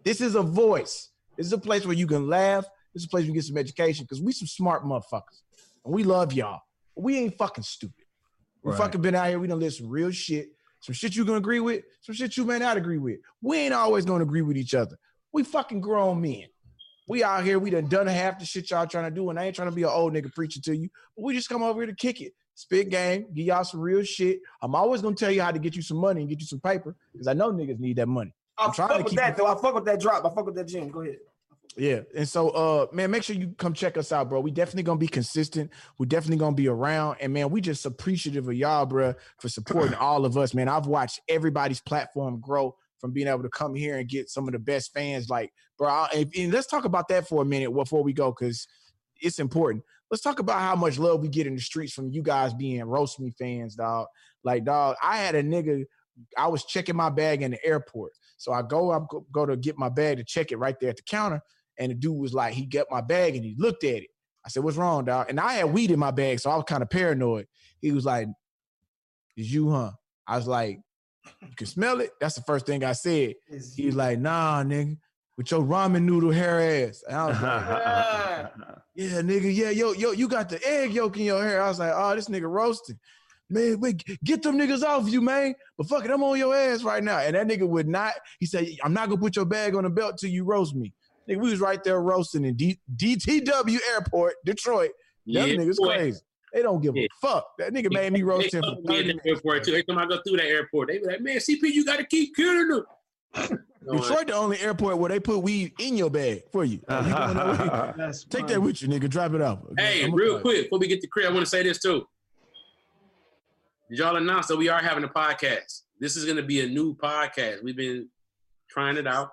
this is a voice. This is a place where you can laugh. This is a place where you get some education. Because we some smart motherfuckers, and we love y'all. But we ain't fucking stupid. We Right. fucking been out here. We done lived some real shit. Some shit you gonna agree with, some shit you may not agree with. We ain't always gonna agree with each other. We fucking grown men. We out here, we done done half the shit y'all trying to do, and I ain't trying to be an old nigga preaching to you, but we just come over here to kick it, spit game, give y'all some real shit. I'm always gonna tell you how to get you some money and get you some paper, because I know niggas need that money. I I'm trying fuck to with keep that it- though. I fuck with that drop. I fuck with that gym. Go ahead. Yeah. And so uh man, make sure you come check us out, bro. We definitely gonna be consistent. We're definitely gonna be around. And man, we just appreciative of y'all, bro, for supporting all of us. Man, I've watched everybody's platform grow from being able to come here and get some of the best fans. Like, bro, I- and, let's talk about that for a minute before we go, because it's important. Let's talk about how much love we get in the streets from you guys being roast me fans, dog. Like, dog, I had a nigga. I was checking my bag in the airport, so I go, I go to get my bag to check it right there at the counter. And the dude was like, he got my bag and he looked at it. I said, what's wrong, dog? And I had weed in my bag, so I was kind of paranoid. He was like, is you, huh? I was like, you can smell it? That's the first thing I said. He was like, nah, nigga, with your ramen noodle hair ass. And I was like, yeah, nigga, yeah, yo, yo, you got the egg yolk in your hair. I was like, oh, this nigga roasting. Man, wait, get them niggas off you, man. But fuck it, I'm on your ass right now. And that nigga would not, he said, I'm not gonna put your bag on the belt till you roast me. Nigga, we was right there roasting in D- DTW Airport, Detroit. Them niggas boy. crazy. They don't give Yeah. a fuck. That nigga made me roast him for 30 in the minutes. airport too. Every time I go through that airport, they be like, "Man, CP, you got to keep killing them." Detroit, the only airport where they put weed in your bag for you. Like, you going that way? That's Take that with you, nigga. Drop it off. Hey, I'm real sorry. quick, before we get to crib, I want to say this too. Did y'all announce that we are having a podcast? This is going to be a new podcast. We've been trying it out,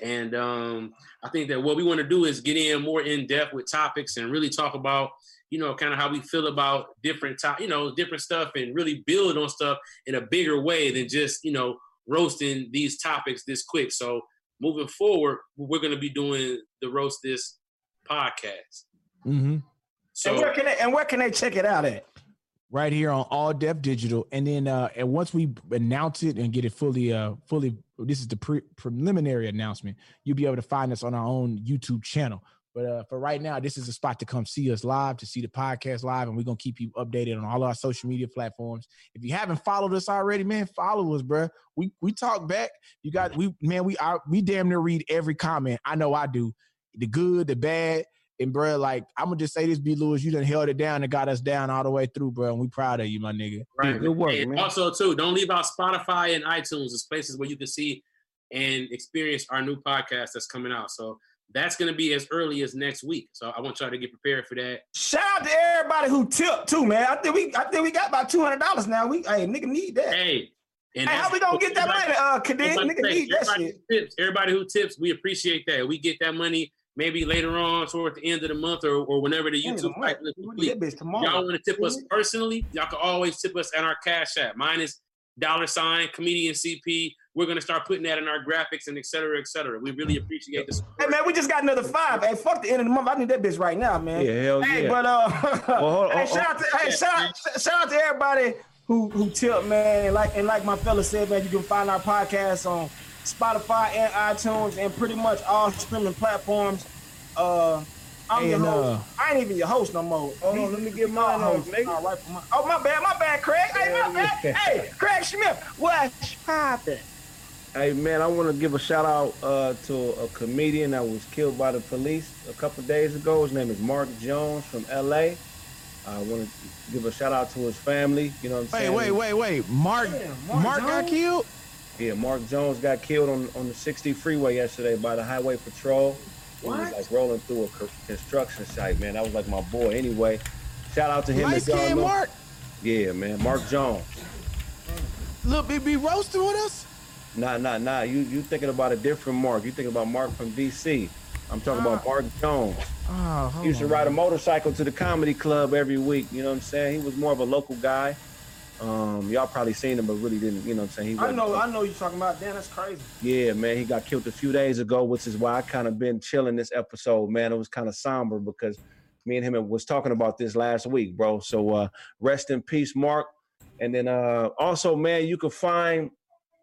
and um, I think that what we want to do is get in more in depth with topics and really talk about, you know, kind of how we feel about different top, you know, different stuff, and really build on stuff in a bigger way than just, you know, roasting these topics this quick. So moving forward, we're going to be doing the roast this podcast. Mm-hmm. So and where can they and where can they check it out at? right here on all def digital and then uh and once we announce it and get it fully uh fully this is the pre- preliminary announcement. You'll be able to find us on our own youtube channel. But uh for right now this is a spot to come see us live to see the podcast live and we're gonna keep you updated on all our social media platforms. If you haven't followed us already man follow us bruh. we we talk back. You got we man we are we damn near read every comment. I know i do. The good the bad and bro, like I'm gonna just say this, B. Lewis, you done held it down and got us down all the way through, bro. And we proud of you, my nigga. Right. Good work, And man. Also, too, don't leave out Spotify and iTunes. It's places where you can see and experience our new podcast that's coming out. So that's gonna be as early as next week. So I want y'all to get prepared for that. Shout out to everybody who tipped too, man. I think we I think we got about two hundred dollars now. We hey nigga need that. Hey, Hey, how we gonna get that money? Uh Kadeem, nigga say, need that shit. Tips, everybody who tips, we appreciate that. We get that money maybe later on, toward the end of the month, or, or whenever the End of the YouTube month. cycle is complete. bitch tomorrow. Y'all want to tip us personally? Y'all can always tip us at our Cash App. Mine is dollar sign comedian CP. We're gonna start putting that in our graphics and et cetera, et cetera. We really appreciate this. Hey man, we just got another five. Hey, fuck the end of the month. I need that bitch right now, man. Yeah, hell Hey, yeah. but uh, hold- hey, hold- shout out to hey, shout shout out to everybody who who tipped, man. And like and like my fella said, man, you can find our podcast on Spotify and iTunes and pretty much all streaming platforms. Uh, I'm your And, host. I ain't even your host no more. Hold on, let me get mine host. nigga. All right, for my, oh my bad, my bad, Craig. Hey, my bad. Hey, Craig Smith, what's poppin'? Hey man, I want to give a shout out uh, to a comedian that was killed by the police a couple days ago. His name is Mark Jones from LA. I want to give a shout out to his family. You know what I'm Wait, saying? wait, wait, wait. Mark, Damn, Mark, Mark got Jones? killed. Yeah, Mark Jones got killed on, on the 60 freeway yesterday by the highway patrol. He was like rolling through a construction site, man. That was like my boy. Anyway, shout out to him. Light if y'all skinned know- Mark. Yeah, man. Mark Jones. Look, be, be roasting with us. Nah, nah, nah. You you thinking about a different Mark. You thinking about Mark from DC. I'm talking about ah. Mark Jones. Oh, He used to ride a motorcycle to the comedy club every week. You know what I'm saying? He was more of a local guy. Um, y'all probably seen him, but really didn't. You know what I'm saying? He I know, I know you're talking about. Damn, that's crazy. Yeah, man, he got killed a few days ago, which is why I kind of been chilling this episode, man. It was kind of somber because me and him was talking about this last week, bro. So uh rest in peace, Mark. And then uh also, man, you can find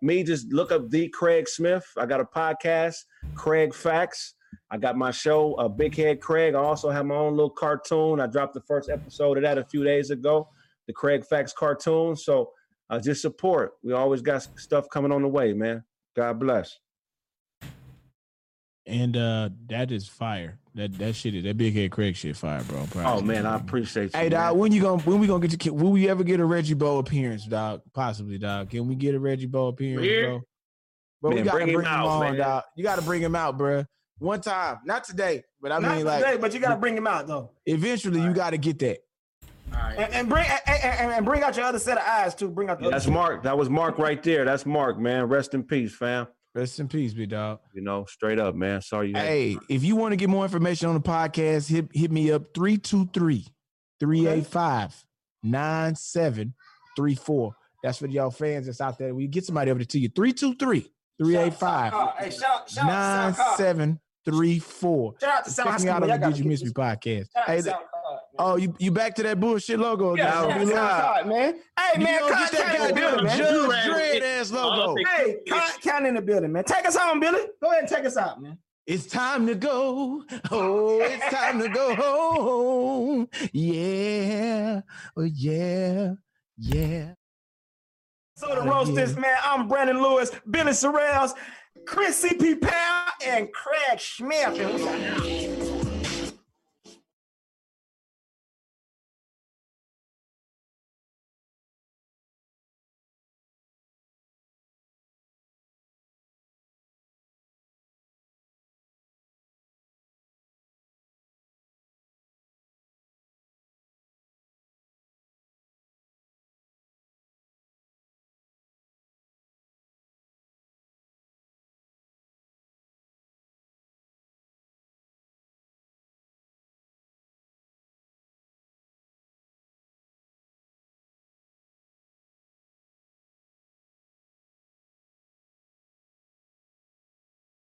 me just look up the Craig Smith. I got a podcast, Craig Facts. I got my show, uh, Big Head Craig. I also have my own little cartoon. I dropped the first episode of that a few days ago, the Craig Facts cartoon. So uh, just support. We always got stuff coming on the way, man. God bless. And uh that is fire. That that shit is that big head Craig shit fire, bro. Oh man, I appreciate you. Hey man. dog, when you gonna when we gonna get to will we ever get a Reggie Bow appearance, dog? Possibly, dog. Can we get a Reggie Bow appearance, Here? bro? Bro, we gotta bring bring, him him, out, on, man. dog. You gotta bring him out, bro. One time, not today, but I Not mean, today, like but you gotta bring him out though, eventually, you gotta get that. All right. and, and bring and, and, and bring out your other set of eyes too. Bring out the That's other Mark. That was Mark right there. That's Mark, man. Rest in peace, fam. Rest in peace, big dog. You know, straight up, man. Sorry you had Hey, if you want to get more information on the podcast, hit hit me up 323 385 9734. That's for y'all fans that's out there. We get somebody over to you. 323 385 Hey, shout, shout, out to SoundCloud. 9734. Shout out to Check me SoundCloud. out on Y'all the gotta Did You get Miss Me this- podcast. shout out Hey, to th- SoundCloud, man. oh, you, you back to that bullshit logo? Yeah, again. shout out You to love- SoundCloud, man. Hey, You man, don't that Count in the building, man. Judge man. Dredd ass logo. Hey, Con Count in the building, man. Take us home, Billy. Go ahead and take us out, man. It's time to go. Oh, it's time to go home. Yeah. Oh, yeah. Yeah. So to oh, roast here. this, man, I'm Brandon Lewis, Billy Sorrells, Chris C.P. Powell, and Craig Smith. And we out.